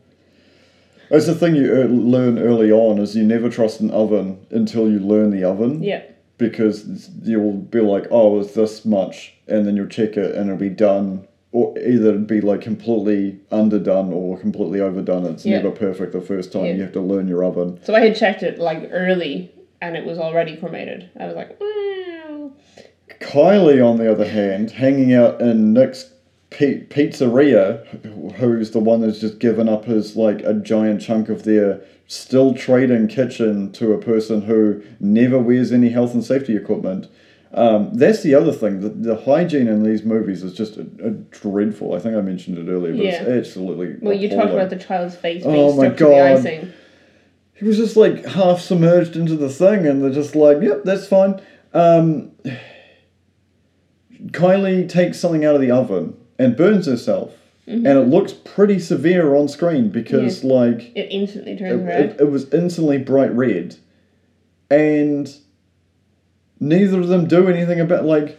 that's the thing you er- learn early on is you never trust an oven until you learn the oven. Yeah, Because you'll be like, oh, it's this much, and then you'll check it and it'll be done, or either be like completely underdone or completely overdone. It's Yeah. never perfect the first time. Yeah. You have to learn your oven. so I had checked it like early, and it was already cremated. I was like, wow. Kylie, on the other hand, hanging out in Nick's pi- pizzeria, who's the one that's just given up his like a giant chunk of their still trading kitchen to a person who never wears any health and safety equipment. Um, that's the other thing. The, the hygiene in these movies is just a, a dreadful. I think I mentioned it earlier, but Yeah. it's absolutely. Well, you talked about the child's face Oh being my stuck to the God. icing. He was just like half submerged into the thing, and they're just like, "Yep, that's fine." Um, Kylie takes something out of the oven and burns herself, mm-hmm. and it looks pretty severe on screen because, like, It instantly it, turns red. it, it was instantly bright red, and neither of them do anything about like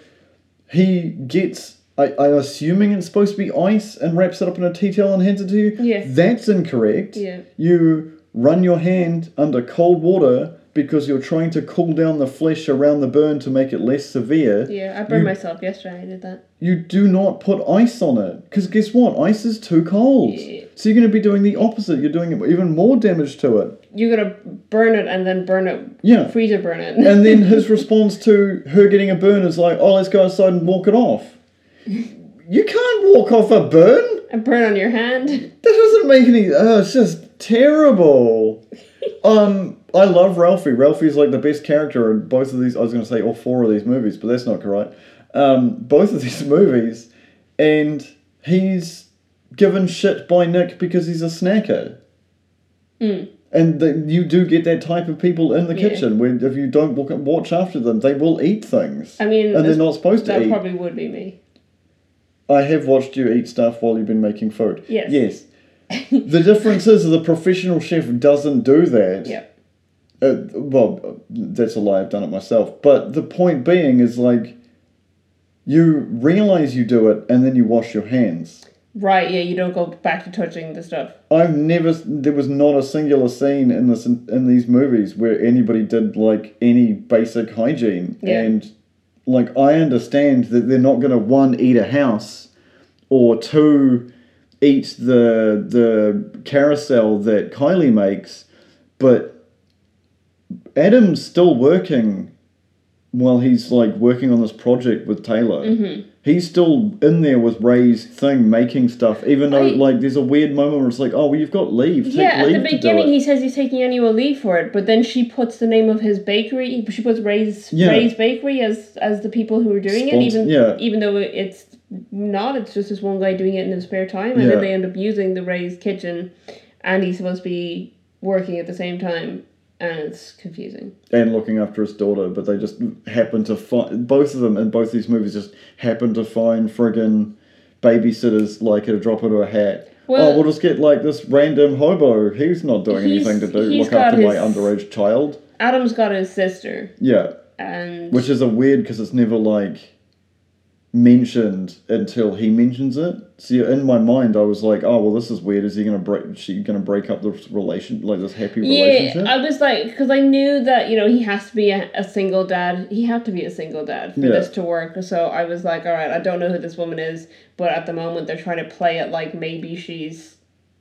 he gets. I, I'm assuming it's supposed to be ice and wraps it up in a tea towel and hands it to you. Yeah. That's incorrect. Yeah. You run your hand under cold water because you're trying to cool down the flesh around the burn to make it less severe. Yeah, I burned You- myself yesterday. I did that. You do not put ice on it because guess what? Ice is too cold. Yeah. So you're going to be doing the opposite. You're doing even more damage to it. You're going to burn it and then burn it. Yeah. Freezer burn it. And then his response to her getting a burn is like, "Oh, let's go outside and walk it off." You can't walk off a burn. and burn on your hand. That doesn't make any. Oh, it's just terrible. um, I love Ralphie. Ralphie's like the best character in both of these. I was going to say all four of these movies, but that's not correct. Um, both of these movies, and he's given shit by Nick because he's a snacker. Mm. And the, you do get that type of people in the Yeah. kitchen where if you don't walk, watch after them, they will eat things. I mean, and they're not supposed to that eat. probably would be me. I have watched you eat stuff while you've been making food. Yes. Yes. the difference is the professional chef doesn't do that. Yeah. Uh, well, that's a lie. I've done it myself. But the point being is like, you realize you do it and then you wash your hands. Right, yeah, you don't go back to touching the stuff. I've never. There was not a singular scene in this in these movies where anybody did like any basic hygiene. Yeah. And like I understand that they're not gonna one eat a house, or two eat the the carousel that Kylie makes, but Adam's still working while he's like working on this project with Taylor. Mm-hmm. He's still in there with Ray's thing, making stuff. Even though, I- like, there's a weird moment where it's like, "Oh, well, you've got leave. Take Yeah, at leave the beginning he says he's taking annual leave for it, but then she puts the name of his bakery. She puts Ray's Yeah. Ray's Bakery as as the people who are doing it, even yeah. even though it's not. It's just this one guy doing it in his spare time, and Yeah. then they end up using the Ray's kitchen, and he's supposed to be working at the same time, and it's confusing. and looking after his daughter, but they just happen to find both of them in both these movies just happen to find friggin' babysitters like at a drop of a hat. Well- oh, we'll just get like this random hobo. He's not doing He's- anything to do look after got my underage child. Adam's got his sister, Yeah, and which is a weird because it's never like mentioned until he mentions it. So in my mind, I was like, oh well, this is weird. Is he gonna break? She gonna break up this relation, like this happy relationship? Yeah, I was like, because I knew that you know he has to be a, a single dad. He had to be a single dad for Yeah. this to work. So I was like, all right, I don't know who this woman is, but at the moment they're trying to play it like maybe she's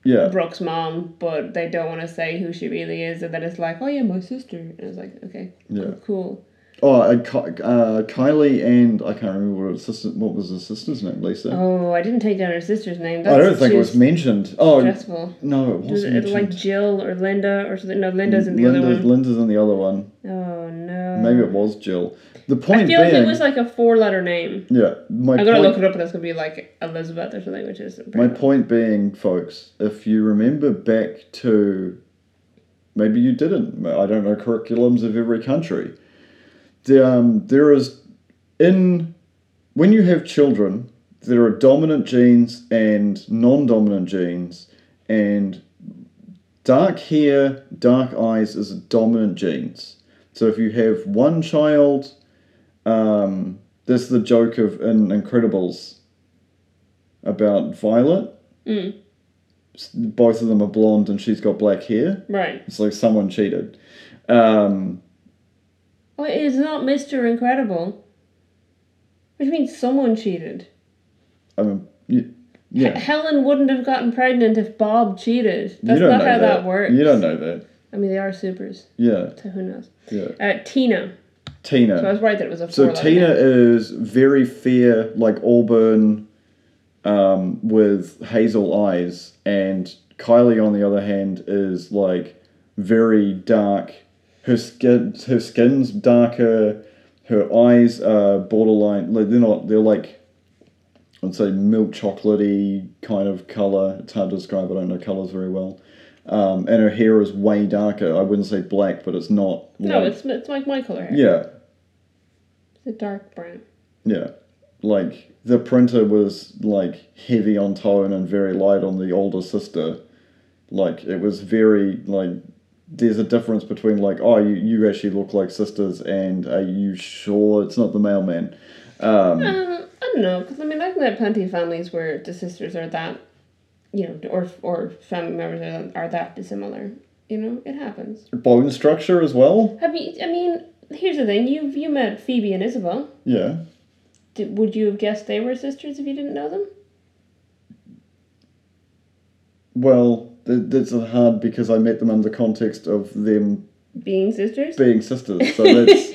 yeah, Brooke's mom, but they don't want to say who she really is, and then it's like, oh yeah, my sister. And it's like, okay, Yeah. cool. Oh, uh, uh, Kylie and I can't remember what her sister. What was her sister's name? Lisa. Oh, I didn't take down her sister's name. That's I don't think it was mentioned. Oh stressful. no, it Was wasn't it like. Jill or Linda or something? No, Linda's in the Linda's, other one. Linda's in the other one. Oh no. Maybe it was Jill. The point I feel being, like it was like a four-letter name. yeah, my I'm gonna look it up and it's gonna be like Elizabeth or something, which is my point being, folks, if you remember back to, maybe you didn't. I don't know curriculums of every country. The, um, there is in when you have children, there are dominant genes and non-dominant genes, and dark hair, dark eyes is dominant genes. So if you have one child, um, there's the joke of in Incredibles about Violet. Mm. Both of them are blonde and she's got black hair. Right. It's like someone cheated. Um, Oh, it is not Mr. Incredible. Which means someone cheated. I mean, yeah. Helen wouldn't have gotten pregnant if Bob cheated. That's you don't know how that. that works. You don't know that. I mean, they are supers, Yeah, so who knows? yeah. Uh, Tina. Tina. So I was right that it was a So Tina name. is very fair, like auburn, um, with hazel eyes, and Kylie, on the other hand, is like very dark. Her skin, her skin's darker. Her eyes are borderline. Like they're not. They're like, I'd say milk chocolatey kind of color. It's hard to describe. I don't know colors very well. Um, and her hair is way darker. I wouldn't say black, but it's not. No, like- it's it's like my color hair. yeah. It's a dark brown. Yeah, like the printer was like heavy on tone and very light on the older sister. Like it was very like there's a difference between like oh you, you actually look like sisters and are you sure it's not the mailman? Um, Um, I don't know, because I mean, I've met plenty of families where the sisters are that, you know, or or family members are that, are that dissimilar. You know, it happens. bone structure as well. Have you? I mean, here's the thing: you you met Phoebe and Isabel. Yeah, Did, would you have guessed they were sisters if you didn't know them? well that's hard because I met them in the context of them Being sisters. being sisters. So that's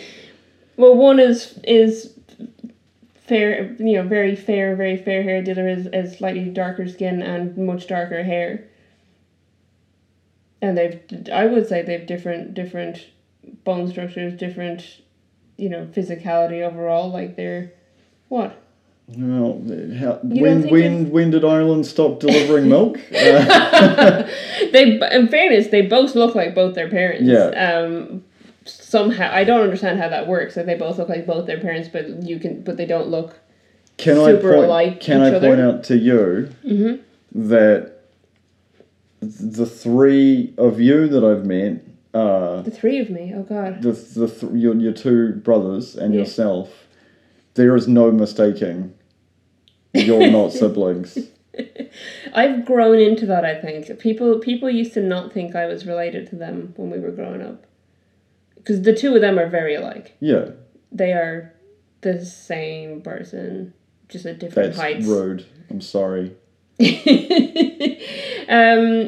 Well, one is is fair, you know, very fair, very fair hair. The other is, is slightly darker skin and much darker hair. And they've, I would say they've different different bone structures, different, you know, physicality overall. Like they're, what? Well, how, when when when did Ireland stop delivering milk? Uh, they, in fairness, they both look like both their parents. Yeah. Um, somehow, I don't understand how that works. That they both look like both their parents, but you can, but they don't look. can I Super point? alike Can I other. point out to you Mm-hmm. that the three of you that I've met, uh, The three of me. Oh God. the the th- your your two brothers and Yeah. yourself, there is no mistaking. You're not siblings. I've grown into that. I think people people used to not think I was related to them when we were growing up, because the two of them are very alike. Yeah, They are the same person, just at different that's heights. rude. I'm sorry. um,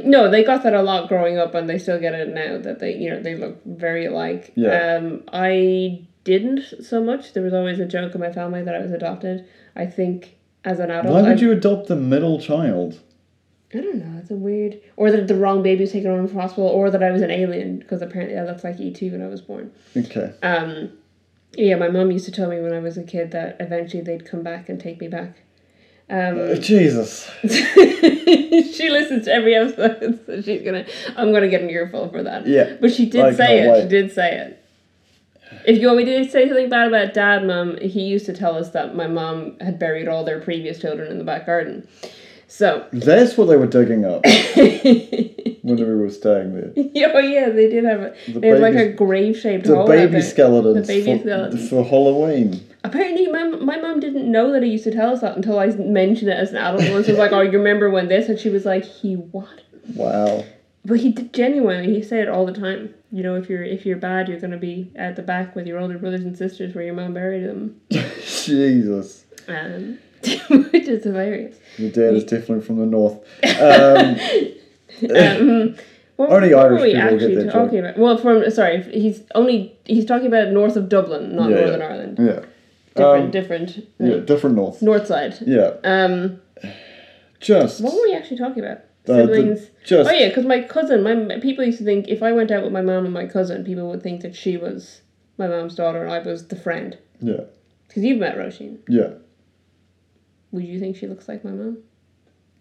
no, they got that a lot growing up, and they still get it now. That they, you know, they look very alike. Yeah. Um, I didn't so much. There was always a joke in my family that I was adopted. I think as an adult, Why would I, you adopt the middle child? I don't know. It's a weird, or that the wrong baby was taken home from hospital, or that I was an alien because apparently I looked like ET when I was born. Okay. Um, yeah, my mom used to tell me when I was a kid that eventually they'd come back and take me back. Um, Uh, Jesus. she listens to every episode, so she's gonna. I'm gonna get an earful for that. Yeah. But she did I say it. wait. She did say it. If you want me to say something bad about dad, mum, he used to tell us that my mom had buried all their previous children in the back garden. So, That's what they were digging up when we were staying there. Oh yeah, they did have a. The They had like a grave shaped hole. baby skeletons, The baby for, skeletons. for Halloween. Apparently, my my mom didn't know that he used to tell us that until I mentioned it as an adult. Once I was like, "Oh, you remember when this?" And she was like, "He what?" Wow. But he did genuinely. He said it all the time. You know, if you're if you're bad, you're gonna be at the back with your older brothers and sisters where your mom buried them, Jesus. um, which is hilarious. Your dad is definitely from the north. Um, Um, what, Only what Irish were we people get actually that joke. talking about? Well, from sorry, he's only he's talking about north of Dublin, not Yeah, Northern yeah. Ireland. yeah. Different, Um, different. Yeah, different north. North side. Yeah. Um, Just. what were we actually talking about? Uh, the- Siblings. just. Oh yeah, because my cousin, my people used to think if I went out with my mom and my cousin, people would think that she was my mom's daughter and I was the friend. Yeah. Because you've met Roisin. Yeah. Would you think she looks like my mom?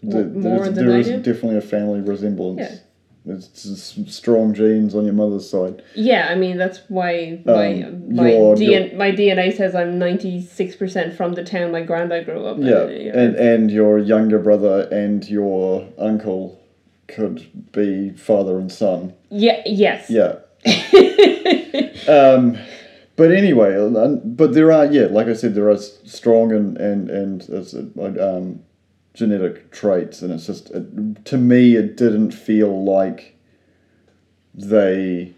There, More- than there I is do? definitely a family resemblance. Yeah. There's s- strong genes on your mother's side. Yeah, I mean that's why my Um, my your- DN, my DNA says I'm ninety six percent from the town my granddad grew up in. Yeah, you know. and and your younger brother and your uncle could be father and son. yeah, yes. Yeah. um, but anyway, uh, but there are yeah, like I said, there are strong and and and it's, um, genetic traits, and it's just it, to me, it didn't feel like they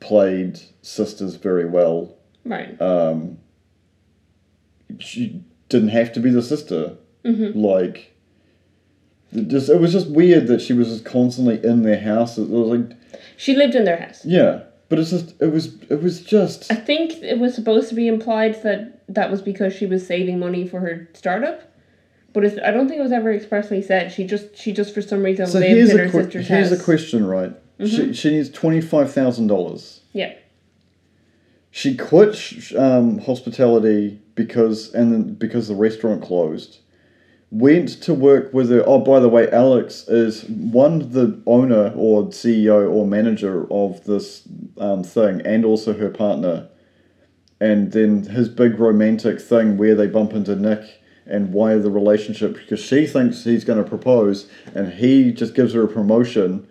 played sisters very well. right. Um, she didn't have to be the sister. Mm-hmm. Like, it just it was just weird that she was just constantly in their house. It was like, She lived in their house. yeah, but it's just it was it was just I think it was supposed to be implied that that was because she was saving money for her startup, but it's, I don't think it was ever expressly said. She just she just for some reason so lived here's in her que- sister's here's house. a question, right? She she needs twenty five thousand dollars. Yeah. She quit um, hospitality because and then because the restaurant closed. Went to work with her. Oh, by the way, Alex is one the owner or CEO or manager of this um, thing, and also her partner. And then his big romantic thing where they bump into Nick and why the relationship because she thinks he's going to propose and he just gives her a promotion.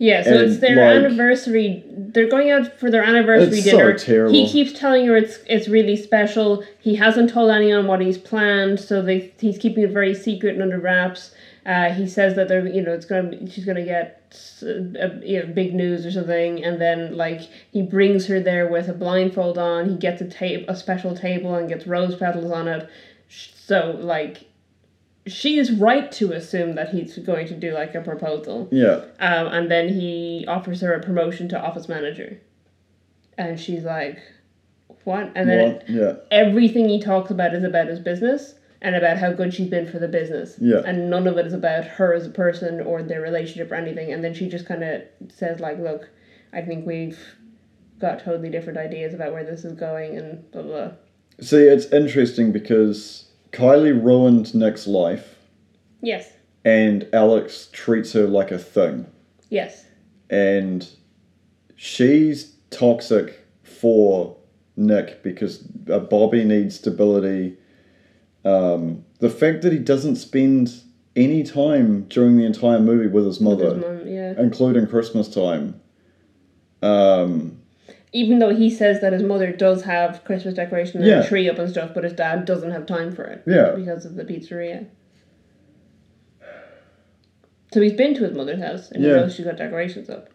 Yeah, so And, it's their like- anniversary. They're going out for their anniversary It's so dinner. terrible. He keeps telling her it's it's really special. He hasn't told anyone what he's planned, so they he's keeping it very secret and under wraps. Uh, he says that they're you know it's gonna be, she's gonna get a, you know, big news or something, and then like he brings her there with a blindfold on. He gets a tape a special table and gets rose petals on it. So like. She is right to assume that he's going to do like a proposal. Yeah, Um, and then he offers her a promotion to office manager. And she's like, what? And then What? yeah, everything he talks about is about his business and about how good she's been for the business. Yeah. And none of it is about her as a person or their relationship or anything. And then she just kind of says, like, look, I think we've got totally different ideas about where this is going and blah, blah. See, it's interesting because Kylie ruined Nick's life, Yes. and Alex treats her like a thing. Yes. and she's toxic for Nick because uh, Bobby needs stability. Um, the fact that he doesn't spend any time during the entire movie with his mother, His mum, yeah. including Christmas time. Um, Even though he says that his mother does have Christmas decorations and Yeah. a tree up and stuff, but his dad doesn't have time for it. Yeah. Because of the pizzeria. So he's been to his mother's house and he Yeah. knows she's got decorations up.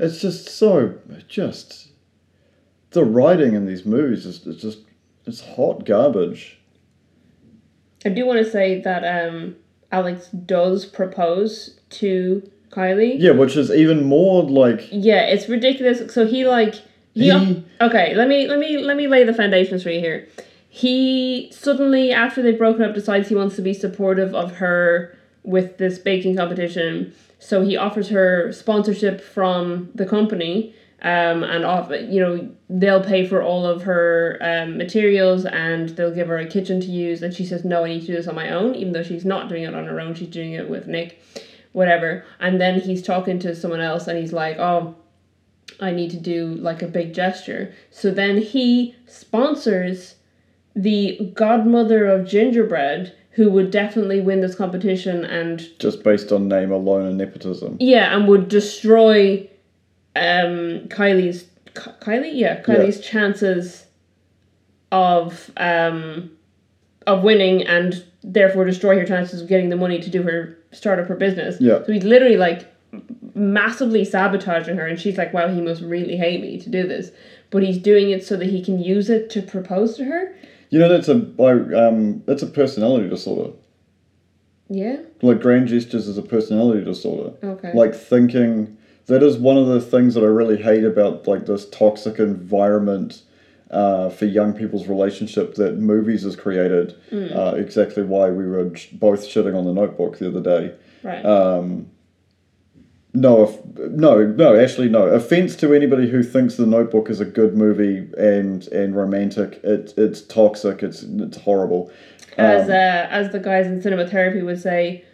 it's just so just the writing in these movies is it's just it's hot garbage. I do want to say that um, Alex does propose to Kylie. Yeah, which is even more like Yeah, it's ridiculous. So he like he, okay. Let me let me let me lay the foundations for you here. He suddenly, after they've broken up, decides he wants to be supportive of her with this baking competition. So he offers her sponsorship from the company, um, and off you know they'll pay for all of her um, materials and they'll give her a kitchen to use. And she says, "No, I need to do this on my own," even though she's not doing it on her own. She's doing it with Nick, whatever. And then he's talking to someone else, and he's like, "Oh." I need to do like a big gesture. So then he sponsors the godmother of gingerbread who would definitely win this competition and just based on name alone and nepotism. yeah, and would destroy um Kylie's Ky- Kylie, yeah, Kylie's chances of um of winning and therefore destroy her chances of getting the money to do her start up her business. Yeah. So he's literally like massively sabotaging her and she's like, Wow, he must really hate me to do this. But he's doing it so that he can use it to propose to her. You know that's a like, um that's a personality disorder. Yeah? Like grand gestures is a personality disorder. Okay. Like thinking that is one of the things that I really hate about like this toxic environment uh, for young people's relationship that movies has created. Uh, exactly why we were both shitting on the Notebook the other day. right. Um, no, no, no. Actually, no. Offense to anybody who thinks the Notebook is a good movie and and romantic. It, it's toxic. It's it's horrible. as Um, uh, as the guys in cinema therapy would say,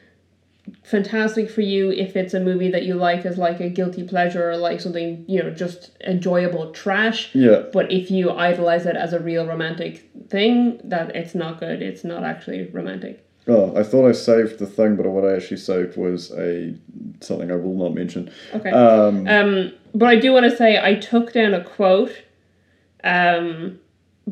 fantastic for you if it's a movie that you like as like a guilty pleasure or like something you know just enjoyable trash. yeah. But if you idolize it as a real romantic thing, that it's not good. It's not actually romantic. Oh, I thought I saved the thing, but what I actually saved was a something I will not mention. Okay. Um, Um, but I do want to say I took down a quote, um,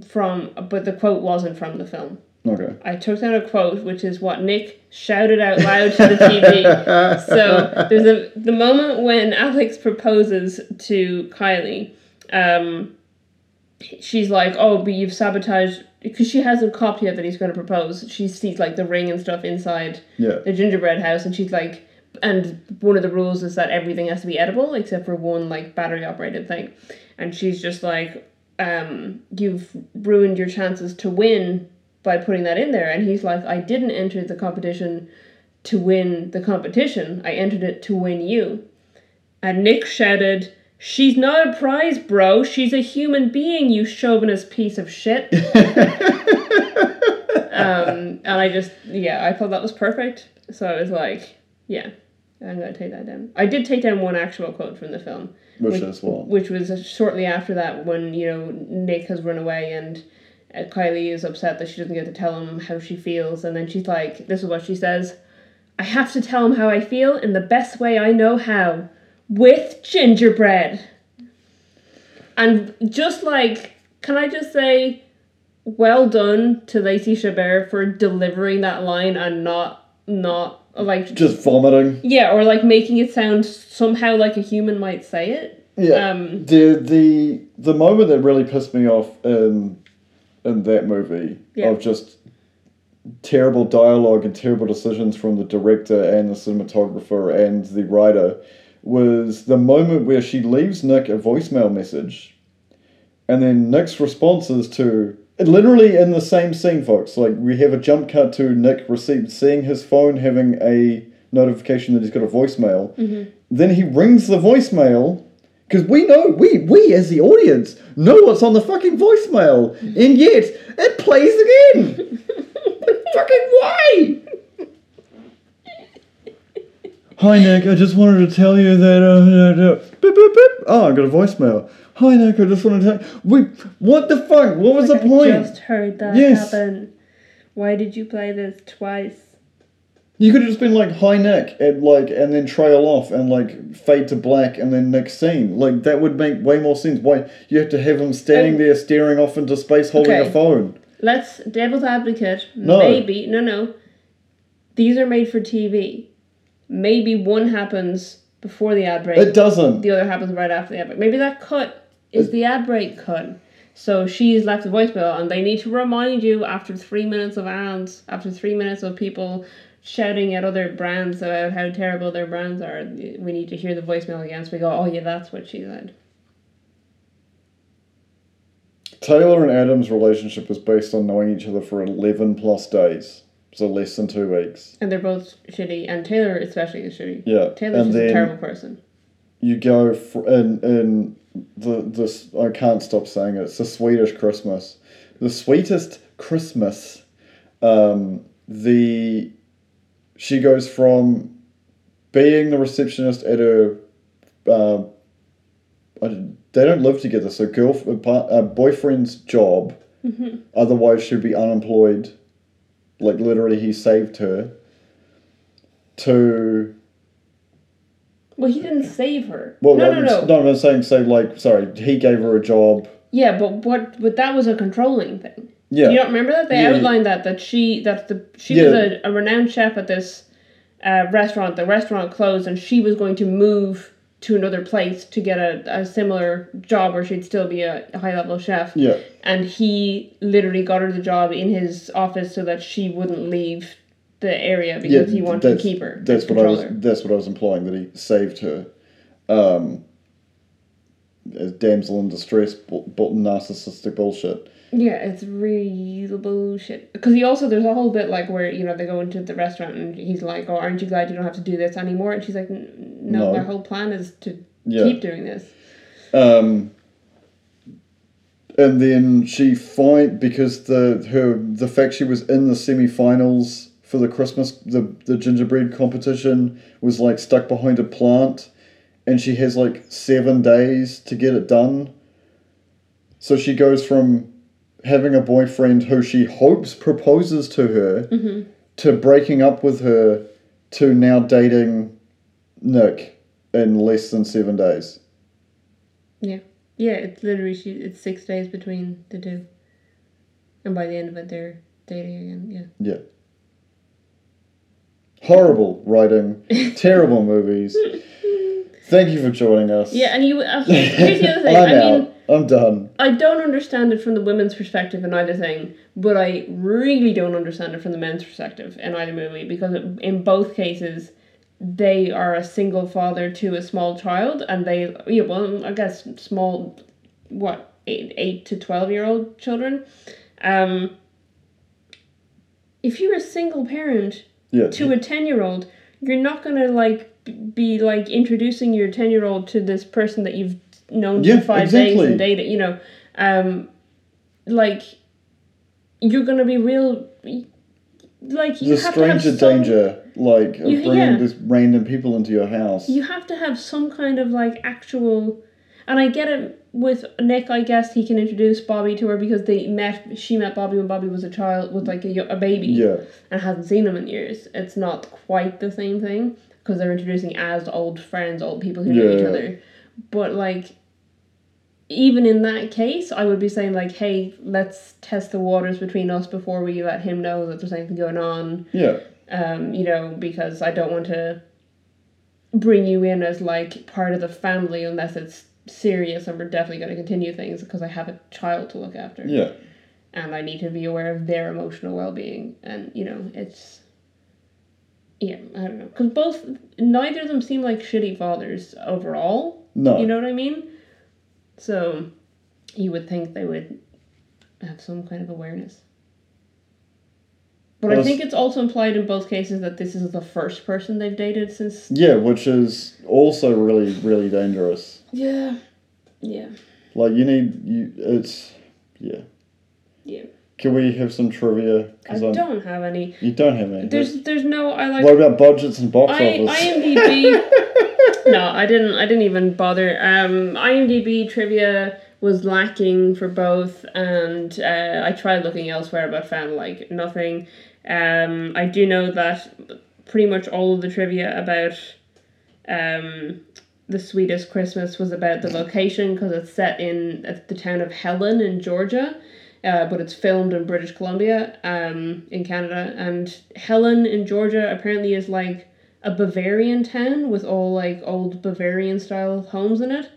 from but the quote wasn't from the film. okay. I took down a quote, which is what Nick shouted out loud to the TV. so there's a the moment when Alex proposes to Kylie. Um, she's like, "Oh, but you've sabotaged," because she hasn't copped yet that he's going to propose. She sees like the ring and stuff inside Yeah. the gingerbread house, and she's like, and one of the rules is that everything has to be edible except for one like battery operated thing, and she's just like, um, "You've ruined your chances to win." By putting that in there, and he's like, I didn't enter the competition to win the competition. I entered it to win you. And Nick shouted, She's not a prize, bro. She's a human being, you chauvinist piece of shit. um, and I just, yeah, I thought that was perfect. So I was like, yeah, I'm going to take that down. I did take down one actual quote from the film, Which Which- is what? which was shortly after that when, you know, Nick has run away and uh, Kylie is upset that she doesn't get to tell him how she feels. And then she's like, this is what she says I have to tell him how I feel in the best way I know how with gingerbread. And just like, can I just say, well done to Lacey Chabert for delivering that line and not, not like, Just vomiting. yeah, or like making it sound somehow like a human might say it. Yeah. Um, the the the moment that really pissed me off in in that movie Yeah. of just terrible dialogue and terrible decisions from the director and the cinematographer and the writer was the moment where she leaves Nick a voicemail message and then Nick's response is to literally in the same scene folks like we have a jump cut to Nick received seeing his phone having a notification that he's got a voicemail. Mm-hmm. Then he rings the voicemail because we know we we as the audience know what's on the fucking voicemail and yet it plays again. Fucking way! Hi Nick, I just wanted to tell you that uh, uh, uh, beep, beep, beep. Oh, I got a voicemail. Hi Nick, I just wanted to tell Wait, what the fuck? What was Like, the point? I just heard that Yes. happen. Why did you play this twice? You could have just been like, "Hi Nick," and like, and then trail off and like fade to black, and then next scene. Like that would make way more sense. Why you have to have him standing Um, there staring off into space, holding okay. a phone? Let's devil's advocate. No. Maybe no no. These are made for TV. Maybe one happens before the ad break. It doesn't. the other happens right after the ad break. Maybe that cut is the ad break cut. So she's left a voicemail, and they need to remind you after three minutes of ads, after three minutes of people shouting at other brands about how terrible their brands are. We need to hear the voicemail again, so we go, "Oh yeah, that's what she said." Taylor and Adam's relationship was based on knowing each other for eleven plus days, so less than two weeks. And they're both shitty, and Taylor especially is shitty. Yeah, Taylor's and just a terrible person. you go for and in the this I can't stop saying it. It's the Swedish Christmas, the sweetest Christmas. Um, the she goes from being the receptionist at her. Uh, I, they don't live together, so girl uh, boyfriend's job. Mm-hmm. Otherwise, she'd be unemployed. Like literally, he saved her. To Well, he didn't save her. well, no, I'm, no, no, no, I'm saying so. Like, sorry, he gave her a job. Yeah, but what? But that was a controlling thing. Yeah, Do You don't remember that they yeah. outlined that that she that the she Yeah. was a, a renowned chef at this uh, restaurant. The restaurant closed, and she was going to move to another place to get a, a similar job where she'd still be a, high level chef. yeah, And he literally got her the job in his office so that she wouldn't leave the area yeah. because he wanted to keep her. That's what I was. That's what I was implying that he saved her. Um, as damsel in distress, bu- bu- narcissistic bullshit. Yeah, it's real bullshit. Because he also there's a whole bit like where you know they go into the restaurant and he's like, "Oh, aren't you glad you don't have to do this anymore?" And she's like, "N- "No, No. my whole plan is to Yeah. keep doing this." Um, and then she fight because the her the fact she was in the semi-finals for the Christmas the the gingerbread competition was like stuck behind a plant, and she has like seven days to get it done. So she goes from having a boyfriend who she hopes proposes to her Mm-hmm. to breaking up with her to now dating Nick in less than seven days. Yeah, yeah. It's literally she. It's six days between the two, and by the end of it, they're dating again. Yeah. Yeah. Horrible writing, terrible movies. Thank you for joining us. Yeah, and you. Uh, here's the other thing. I'm I mean, out. I'm done. I don't understand it from the women's perspective in either thing, but I really don't understand it from the men's perspective in either movie because it, in both cases, they are a single father to a small child, and they yeah well I guess small, what eight eight to twelve year old children, um. If you're a single parent Yeah. to a 10 year old you're not gonna like be like introducing your 10 year old to this person that you've known Yeah, for five days and dated you know um like you're gonna be real like you the have to have stranger some, danger, like of You- bringing yeah. this random people into your house. you have to have some kind of like actual and I get it with Nick I guess he can introduce Bobby to her because they met she met Bobby when Bobby was a child with like a, a baby yeah, and hasn't seen him in years. It's not quite the same thing because they're introducing as old friends, old people who know each Yeah. other. But like, even in that case, I would be saying like, "Hey, let's test the waters between us before we let him know that there's anything going on." yeah, Um, you know, because I don't want to bring you in as like part of the family unless it's serious and we're definitely going to continue things because I have a child to look after yeah. and I need to be aware of their emotional well being. And you know, it's yeah, I don't know, because both neither of them seem like shitty fathers overall. No, You know what I mean? So you would think they would have some kind of awareness. But I think it's also implied in both cases that this is the first person they've dated since. yeah, which is also really, really dangerous. Yeah. Yeah. Like you need you. It's yeah. Yeah. Can we have some trivia? I I'm don't have any. you don't have any. There's there's no I like what about budgets and box I, office? IMDb. no, I didn't. I didn't even bother. Um, IMDb trivia was lacking for both, and uh, I tried looking elsewhere, but found like nothing. Um, I do know that pretty much all of the trivia about um, the sweetest Christmas was about the location because it's set in at the town of Helen in Georgia. Uh, but it's filmed in British Columbia, um, in Canada, and Helen in Georgia apparently is like a Bavarian town with all like old Bavarian style homes in it,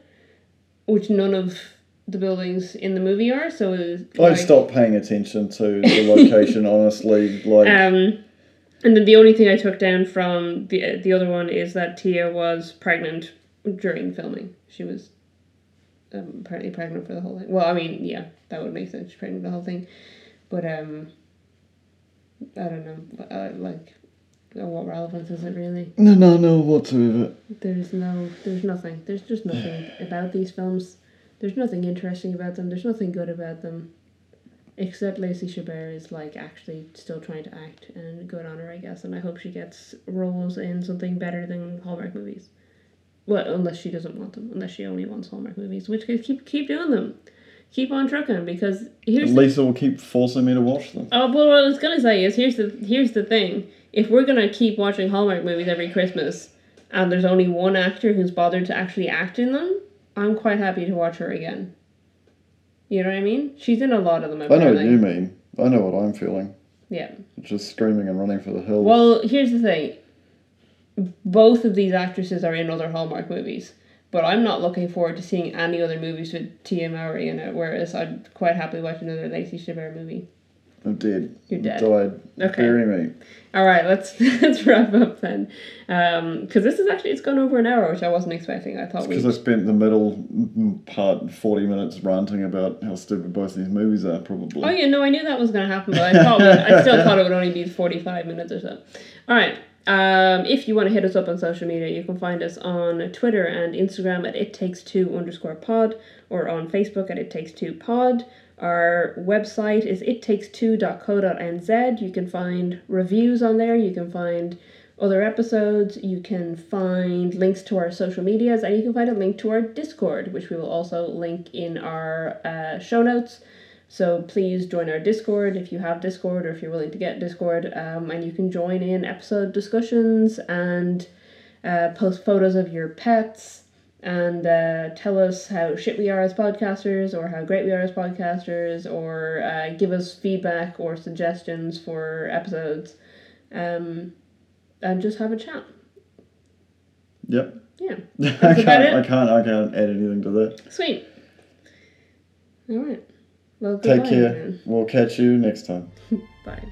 which none of the buildings in the movie are. So I like, stopped paying attention to the location, honestly. Like, Um, and then the only thing I took down from the the other one is that Tia was pregnant during filming. She was um, apparently pregnant for the whole thing. Well, I mean, yeah, that would make sense. She's pregnant for the whole thing, but um, I don't know. Uh, like, what relevance is it really? no, no, no, whatsoever. There's no, there's nothing. There's just nothing about these films. There's nothing interesting about them. There's nothing good about them. Except Lacey Chabert is like actually still trying to act, and good on her, I guess. And I hope she gets roles in something better than Hallmark movies. Well, unless she doesn't want them, unless she only wants Hallmark movies, which case keep keep doing them, keep on trucking because here's the Lisa will keep forcing me to watch them. Oh, well, what I was gonna say is here's the here's the thing. If we're gonna keep watching Hallmark movies every Christmas, and there's only one actor who's bothered to actually act in them, I'm quite happy to watch her again. You know what I mean? She's in a lot of them. I know what you mean. I know what I'm feeling. Yeah. Just screaming and running for the hills. Well, here's the thing. Both of these actresses are in other Hallmark movies, but I'm not looking forward to seeing any other movies with Tia Mowry in it. Whereas I'd quite happily watch another Lacey Chabert movie. I'm dead. You're dead. Died. Okay. Bury me. All right, let's let's wrap up then, because this is actually it's gone over an hour, which I wasn't expecting. I thought we. Because I spent the middle part, 40 minutes ranting about how stupid both these movies are, probably. Oh yeah, no, I knew that was gonna happen, but I thought I still thought it would only be forty five minutes or so. All right. Um, if you want to hit us up on social media, you can find us on Twitter and Instagram at it takes two underscore pod, or on Facebook at it takes two pod. Our website is ittakes2.co.nz. You can find reviews on there. You can find other episodes. You can find links to our social medias, and you can find a link to our Discord, which we will also link in our uh, show notes. So please join our Discord if you have Discord or if you're willing to get Discord, um, and you can join in episode discussions and uh, post photos of your pets and uh, tell us how shit we are as podcasters or how great we are as podcasters or uh, give us feedback or suggestions for episodes um, and just have a chat. Yep. Yeah. I can't. I can't, I can't add anything to that. Sweet. All right. Well, Take care. then. We'll catch you next time. Bye.